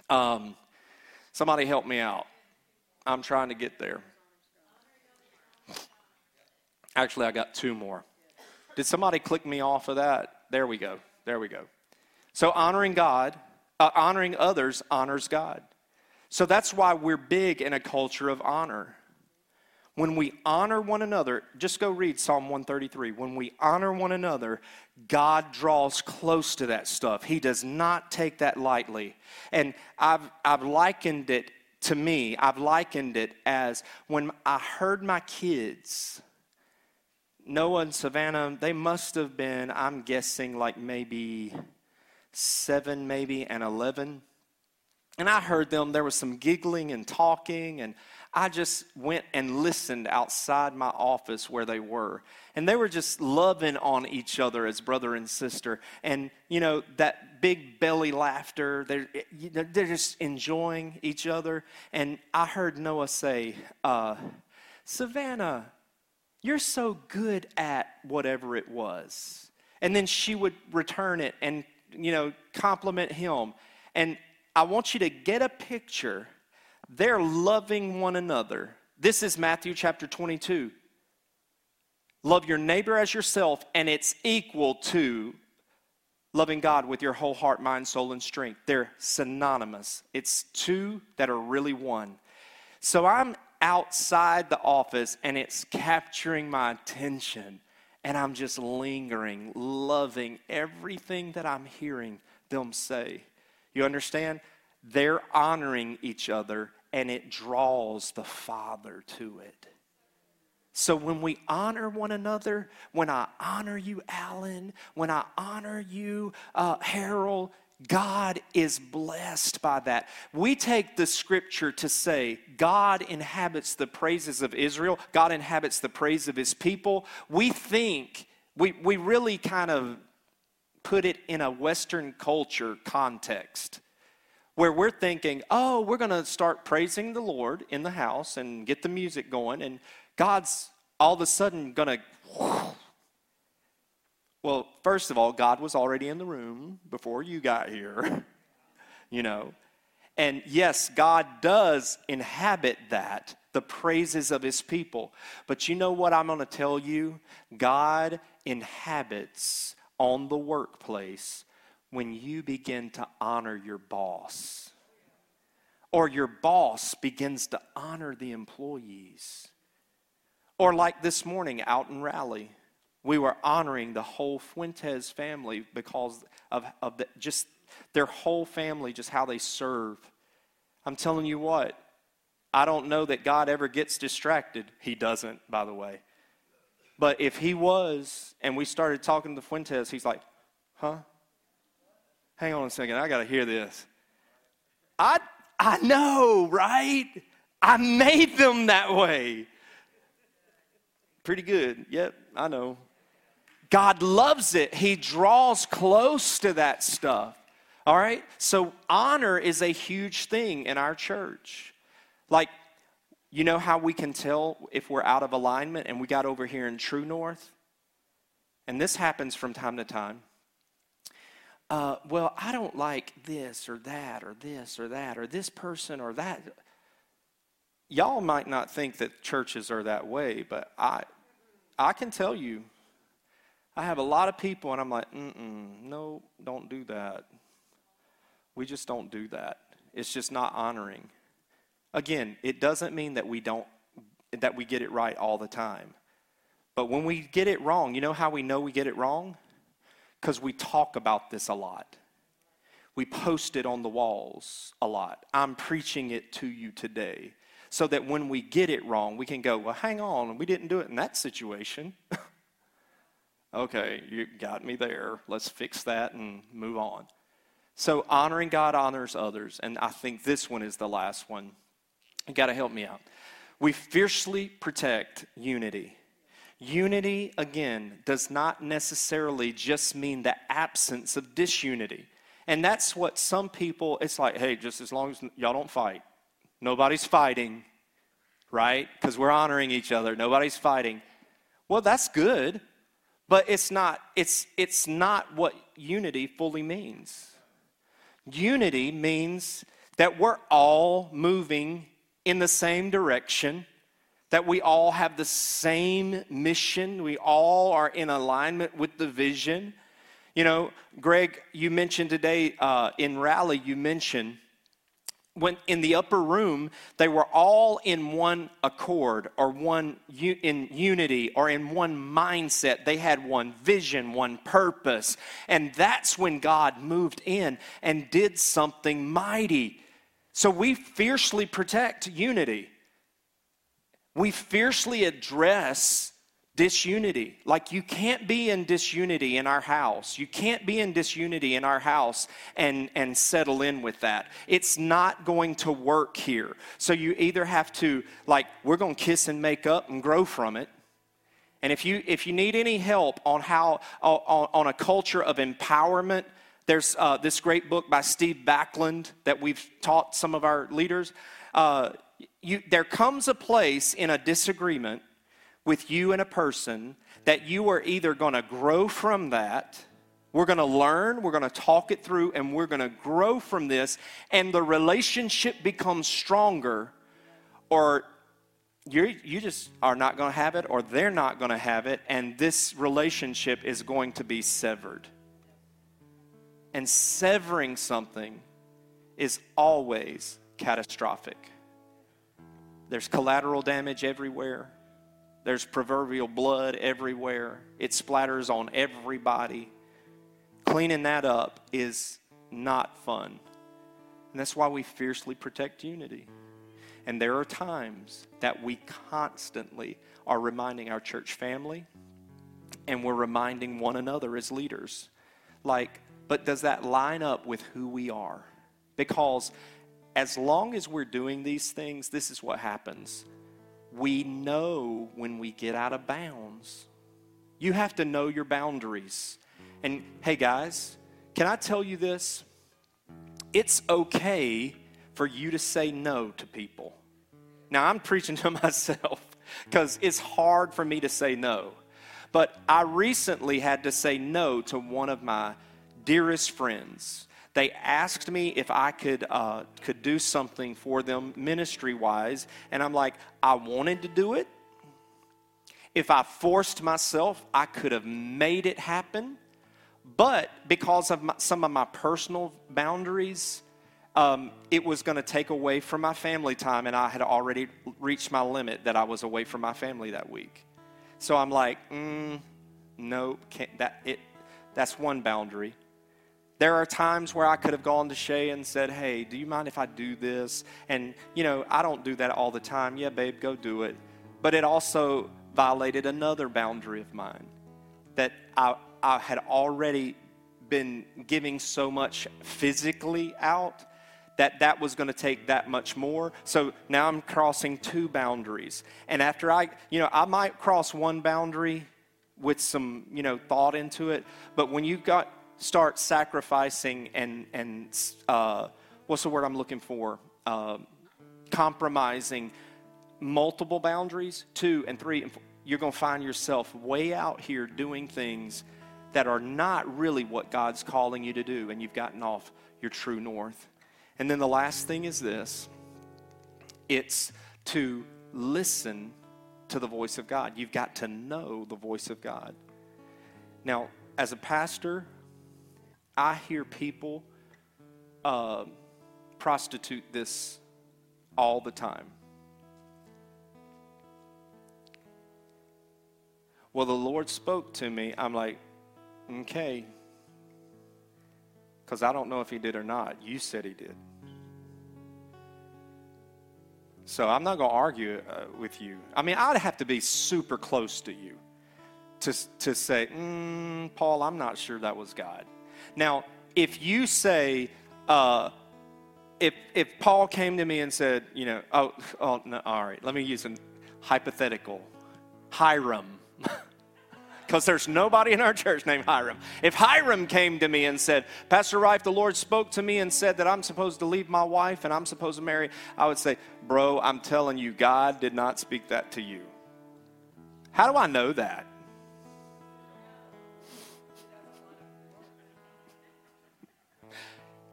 Um, somebody help me out. I'm trying to get there. Actually, I got two more. Did somebody click me off of that? There we go. There we go. So, honoring God, uh, honoring others honors God. So, that's why we're big in a culture of honor. When we honor one another, just go read Psalm 133. When we honor one another, God draws close to that stuff. He does not take that lightly. And I've, I've likened it to me, I've likened it as when I heard my kids, Noah and Savannah, they must have been, I'm guessing, like maybe seven, maybe, and 11. And I heard them, there was some giggling and talking, and I just went and listened outside my office where they were. And they were just loving on each other as brother and sister. And, you know, that big belly laughter, they're, they're just enjoying each other. And I heard Noah say, uh, Savannah, you're so good at whatever it was. And then she would return it and, you know, compliment him. And I want you to get a picture. They're loving one another. This is Matthew chapter 22. Love your neighbor as yourself, and it's equal to loving God with your whole heart, mind, soul, and strength. They're synonymous. It's two that are really one. So I'm outside the office and it's capturing my attention. And I'm just lingering, loving everything that I'm hearing them say. You understand? They're honoring each other and it draws the Father to it. So when we honor one another, when I honor you, Alan, when I honor you, uh, Harold, God is blessed by that. We take the scripture to say God inhabits the praises of Israel, God inhabits the praise of his people. We think, we, we really kind of put it in a Western culture context where we're thinking, oh, we're going to start praising the Lord in the house and get the music going, and God's all of a sudden going to well, first of all, God was already in the room before you got here, you know. And yes, God does inhabit that, the praises of his people. But you know what I'm going to tell you? God inhabits on the workplace when you begin to honor your boss, or your boss begins to honor the employees. Or like this morning out in Raleigh, we were honoring the whole Fuentes family because of, of the, just their whole family, just how they serve. I'm telling you what, I don't know that God ever gets distracted. He doesn't, by the way. But if he was, and we started talking to Fuentes, he's like, huh? Hang on a second, I got to hear this. I, I know, right? I made them that way. Pretty good. Yep, I know. God loves it. He draws close to that stuff. All right? So, honor is a huge thing in our church. Like, you know how we can tell if we're out of alignment and we got over here in True North? And this happens from time to time. Uh, well, I don't like this or that or this or that or this person or that. Y'all might not think that churches are that way, but I, I can tell you I have a lot of people, and I'm like, mm no, don't do that. We just don't do that. It's just not honoring. Again, it doesn't mean that we don't that we get it right all the time. But when we get it wrong, you know how we know we get it wrong? Because we talk about this a lot. We post it on the walls a lot. I'm preaching it to you today. So that when we get it wrong, we can go, well, hang on, we didn't do it in that situation. Okay, you got me there. Let's fix that and move on. So, honoring God honors others. And I think this one is the last one. You got to help me out. We fiercely protect unity. Unity, again, does not necessarily just mean the absence of disunity. And that's what some people, it's like, hey, just as long as y'all don't fight, nobody's fighting, right? Because we're honoring each other, nobody's fighting. Well, that's good. But it's not, it's, it's not what unity fully means. Unity means that we're all moving in the same direction, that we all have the same mission, we all are in alignment with the vision. You know, Greg, you mentioned today uh, in Raleigh, you mentioned when in the upper room they were all in one accord or one in unity or in one mindset. They had one vision one purpose. And that's when god moved in and did something mighty. So we fiercely protect unity we fiercely address disunity. Like, you can't be in disunity in our house. You can't be in disunity in our house and, and settle in with that. It's not going to work here. So, you either have to, like, we're going to kiss and make up and grow from it. And if you, if you need any help on how, on, on a culture of empowerment, there's uh, this great book by Steve Backlund that we've taught some of our leaders. Uh, you, there comes a place in a disagreement with you and a person that you are either going to grow from that We're going to learn, we're going to talk it through, and we're going to grow from this, and the relationship becomes stronger, or you you just are not going to have it, or they're not going to have it, and this relationship is going to be severed. And severing something is always catastrophic. There's collateral damage everywhere. There's proverbial blood everywhere. It splatters on everybody. Cleaning that up is not fun. And that's why we fiercely protect unity. And there are times that we constantly are reminding our church family and we're reminding one another as leaders. Like, but does that line up with who we are? Because as long as we're doing these things, this is what happens. We know when we get out of bounds. You have to know your boundaries. And hey, guys, can I tell you this? It's okay for you to say no to people. Now, I'm preaching to myself because it's hard for me to say no. But I recently had to say no to one of my dearest friends. They asked me if I could, uh, could do something for them ministry wise, and I'm like, I wanted to do it. If I forced myself, I could have made it happen. But because of my, some of my personal boundaries, um, it was going to take away from my family time, and I had already reached my limit that I was away from my family that week. So I'm like, mm, that it. That's one boundary. There are times where I could have gone to Shay and said, Hey, do you mind if I do this? And, you know, I don't do that all the time. Yeah, babe, go do it. But it also violated another boundary of mine that I, I had already been giving so much physically out that that was going to take that much more. So now I'm crossing two boundaries. And after I, you know, I might cross one boundary with some, you know, thought into it, but when you got start sacrificing and, and uh, what's the word I'm looking for? Uh, compromising multiple boundaries, two and three, and four, you're going to find yourself way out here doing things that are not really what God's calling you to do, and you've gotten off your true north. And then the last thing is this it's to listen to the voice of God. You've got to know the voice of God. Now, as a pastor, I hear people uh, prostitute this all the time. Well, the Lord spoke to me. I'm like, okay. Because I don't know if He did or not. You said He did. So I'm not going to argue uh, with you. I mean, I'd have to be super close to you to, to say, mm, Paul, I'm not sure that was God. Now, if you say, uh, if, if Paul came to me and said, you know, oh, oh no, all right, let me use a hypothetical Hiram. Because there's nobody in our church named Hiram. If Hiram came to me and said, Pastor Rife, the Lord spoke to me and said that I'm supposed to leave my wife and I'm supposed to marry, I would say, Bro, I'm telling you, God did not speak that to you. How do I know that?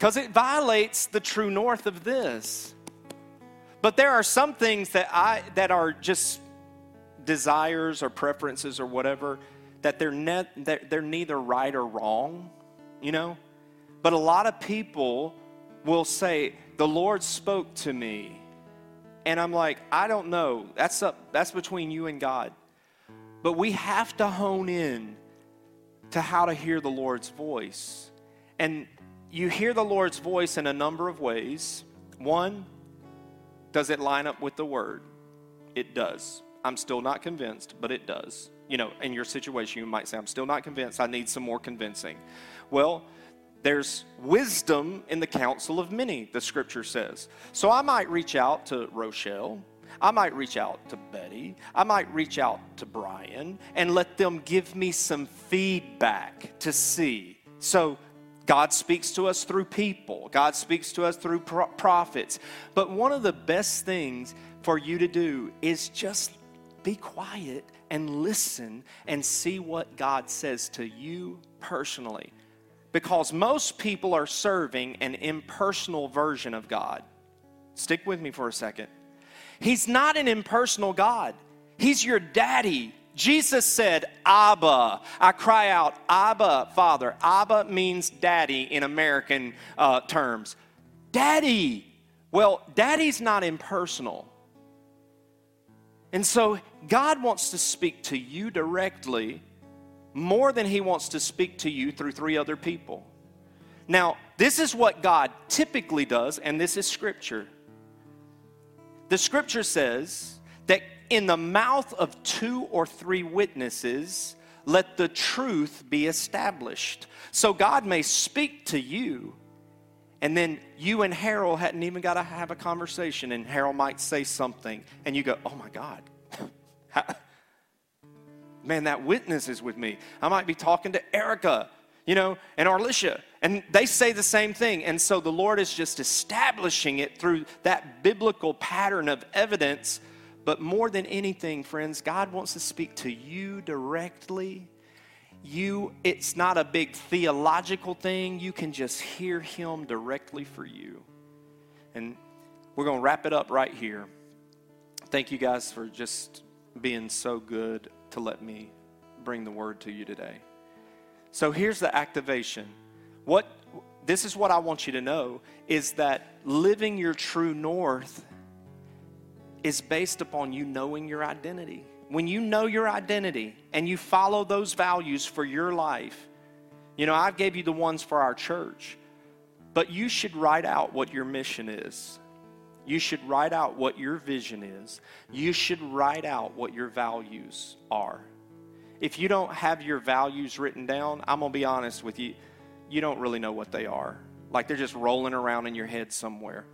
Because it violates the true north of this. But there are some things that I that are just desires or preferences or whatever that they're ne- they're, they're neither right or wrong, you know. But a lot of people will say, "The Lord spoke to me," and I'm like, "I don't know. That's up. That's between you and God." But we have to hone in to how to hear the Lord's voice. And you hear the Lord's voice in a number of ways. One, does it line up with the word? It does. I'm still not convinced, but it does. You know, in your situation, you might say, I'm still not convinced. I need some more convincing. Well, there's wisdom in the counsel of many, the scripture says. So I might reach out to Rochelle. I might reach out to Betty. I might reach out to Brian and let them give me some feedback to see. So God speaks to us through people, God speaks to us through pro- prophets. But one of the best things for you to do is just be quiet and listen and see what God says to you personally. because most people are serving an impersonal version of God. Stick with me for a second. He's not an impersonal God, He's your daddy. Jesus said, Abba. I cry out, Abba, Father. Abba means daddy in American uh, terms. Daddy. Well, daddy's not impersonal. And so God wants to speak to you directly more than he wants to speak to you through three other people. Now, this is what God typically does, and this is scripture. The scripture says that in the mouth of two or three witnesses, let the truth be established. So God may speak to you, and then you and Harold hadn't even got to have a conversation, and Harold might say something, and you go, Oh my God. Man, that witness is with me. I might be talking to Erica, you know, and Arlisha, and they say the same thing. And so the Lord is just establishing it through that biblical pattern of evidence. But more than anything, friends, God wants to speak to you directly. You, it's not a big theological thing. You can just hear Him directly for you. And we're going to wrap it up right here. Thank you guys for just being so good to let me bring the word to you today. So here's the activation. What this is what I want you to know is that living your true north is based upon you knowing your identity. When you know your identity and you follow those values for your life, you know, I gave you the ones for our church, but you should write out what your mission is. You should write out what your vision is. You should write out what your values are. If you don't have your values written down, I'm going to be honest with you you don't really know what they are. Like they're just rolling around in your head somewhere.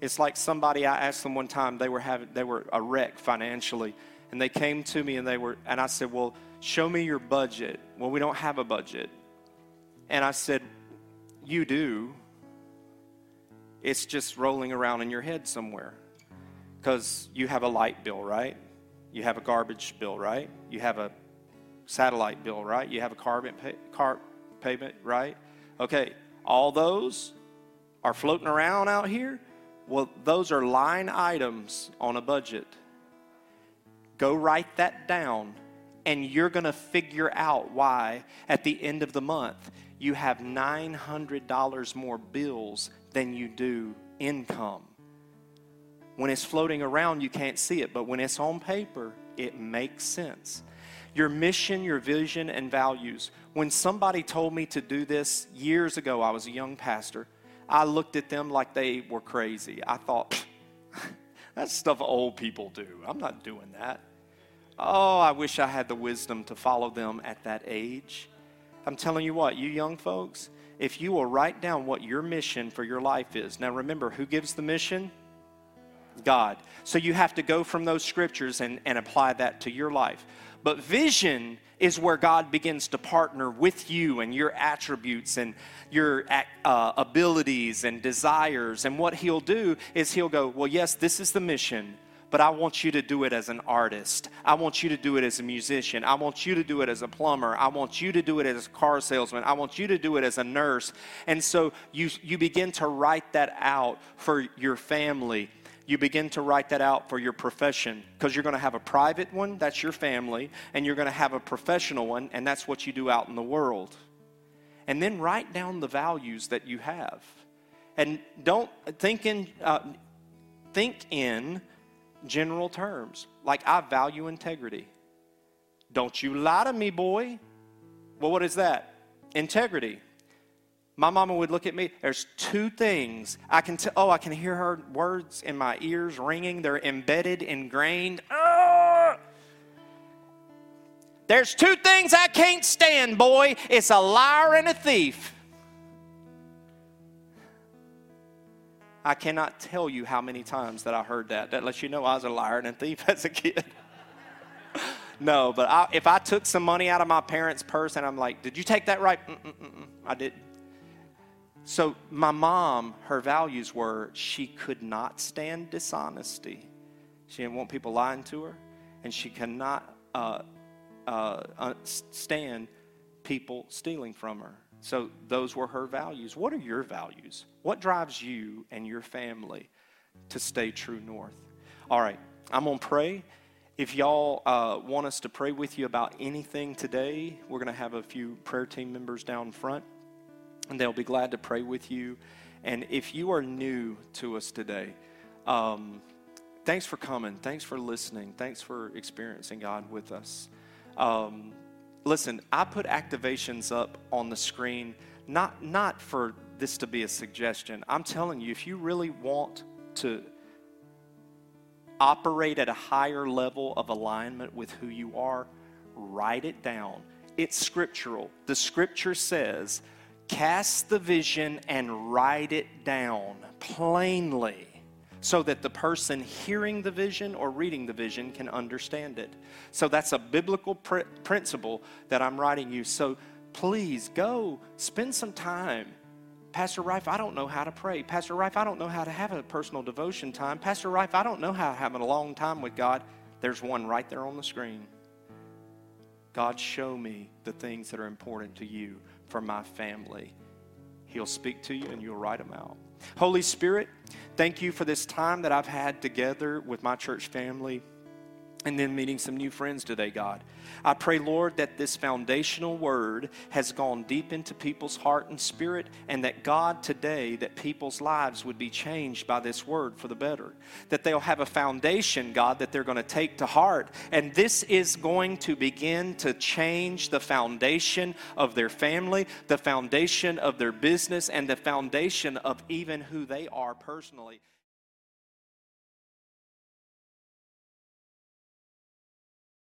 It's like somebody I asked them one time they were having they were a wreck financially and they came to me and they were and I said, "Well, show me your budget." Well, we don't have a budget. And I said, "You do. It's just rolling around in your head somewhere." Cuz you have a light bill, right? You have a garbage bill, right? You have a satellite bill, right? You have a carbon pay, car payment, right? Okay, all those are floating around out here. Well, those are line items on a budget. Go write that down, and you're going to figure out why at the end of the month you have $900 more bills than you do income. When it's floating around, you can't see it, but when it's on paper, it makes sense your mission, your vision, and values. When somebody told me to do this years ago, I was a young pastor, I looked at them like they were crazy. I thought, that's stuff old people do. I'm not doing that. Oh, I wish I had the wisdom to follow them at that age. I'm telling you what, you young folks, if you will write down what your mission for your life is. Now remember, who gives the mission? God. So you have to go from those scriptures and, and apply that to your life. But vision is where God begins to partner with you and your attributes and your uh, abilities and desires. And what He'll do is He'll go, Well, yes, this is the mission, but I want you to do it as an artist. I want you to do it as a musician. I want you to do it as a plumber. I want you to do it as a car salesman. I want you to do it as a nurse. And so you, you begin to write that out for your family you begin to write that out for your profession because you're going to have a private one, that's your family, and you're going to have a professional one, and that's what you do out in the world. And then write down the values that you have. And don't think in, uh, think in general terms. Like, I value integrity. Don't you lie to me, boy. Well, what is that? Integrity my mama would look at me. There's two things I can tell. Oh, I can hear her words in my ears ringing. They're embedded, ingrained. Oh! There's two things I can't stand, boy. It's a liar and a thief. I cannot tell you how many times that I heard that. That lets you know I was a liar and a thief as a kid. no, but I, if I took some money out of my parents' purse and I'm like, "Did you take that right?" Mm-mm-mm. I didn't. So, my mom, her values were she could not stand dishonesty. She didn't want people lying to her, and she cannot uh, uh, stand people stealing from her. So those were her values. What are your values? What drives you and your family to stay true north? All right, I'm going to pray. If y'all uh, want us to pray with you about anything today, we're going to have a few prayer team members down front, and they'll be glad to pray with you. And if you are new to us today, um, thanks for coming. Thanks for listening. Thanks for experiencing God with us. Um, listen, I put activations up on the screen, not, not for this to be a suggestion. I'm telling you, if you really want to operate at a higher level of alignment with who you are, write it down. It's scriptural. The scripture says, cast the vision and write it down plainly so that the person hearing the vision or reading the vision can understand it. So that's a biblical pr- principle that I'm writing you. So please go spend some time Pastor Rife, I don't know how to pray. Pastor Rife, I don't know how to have a personal devotion time. Pastor Rife, I don't know how to have a long time with God. There's one right there on the screen. God, show me the things that are important to you for my family. He'll speak to you and you'll write them out. Holy Spirit, thank you for this time that I've had together with my church family and then meeting some new friends today, God. I pray, Lord, that this foundational word has gone deep into people's heart and spirit, and that God, today, that people's lives would be changed by this word for the better. That they'll have a foundation, God, that they're going to take to heart. And this is going to begin to change the foundation of their family, the foundation of their business, and the foundation of even who they are personally.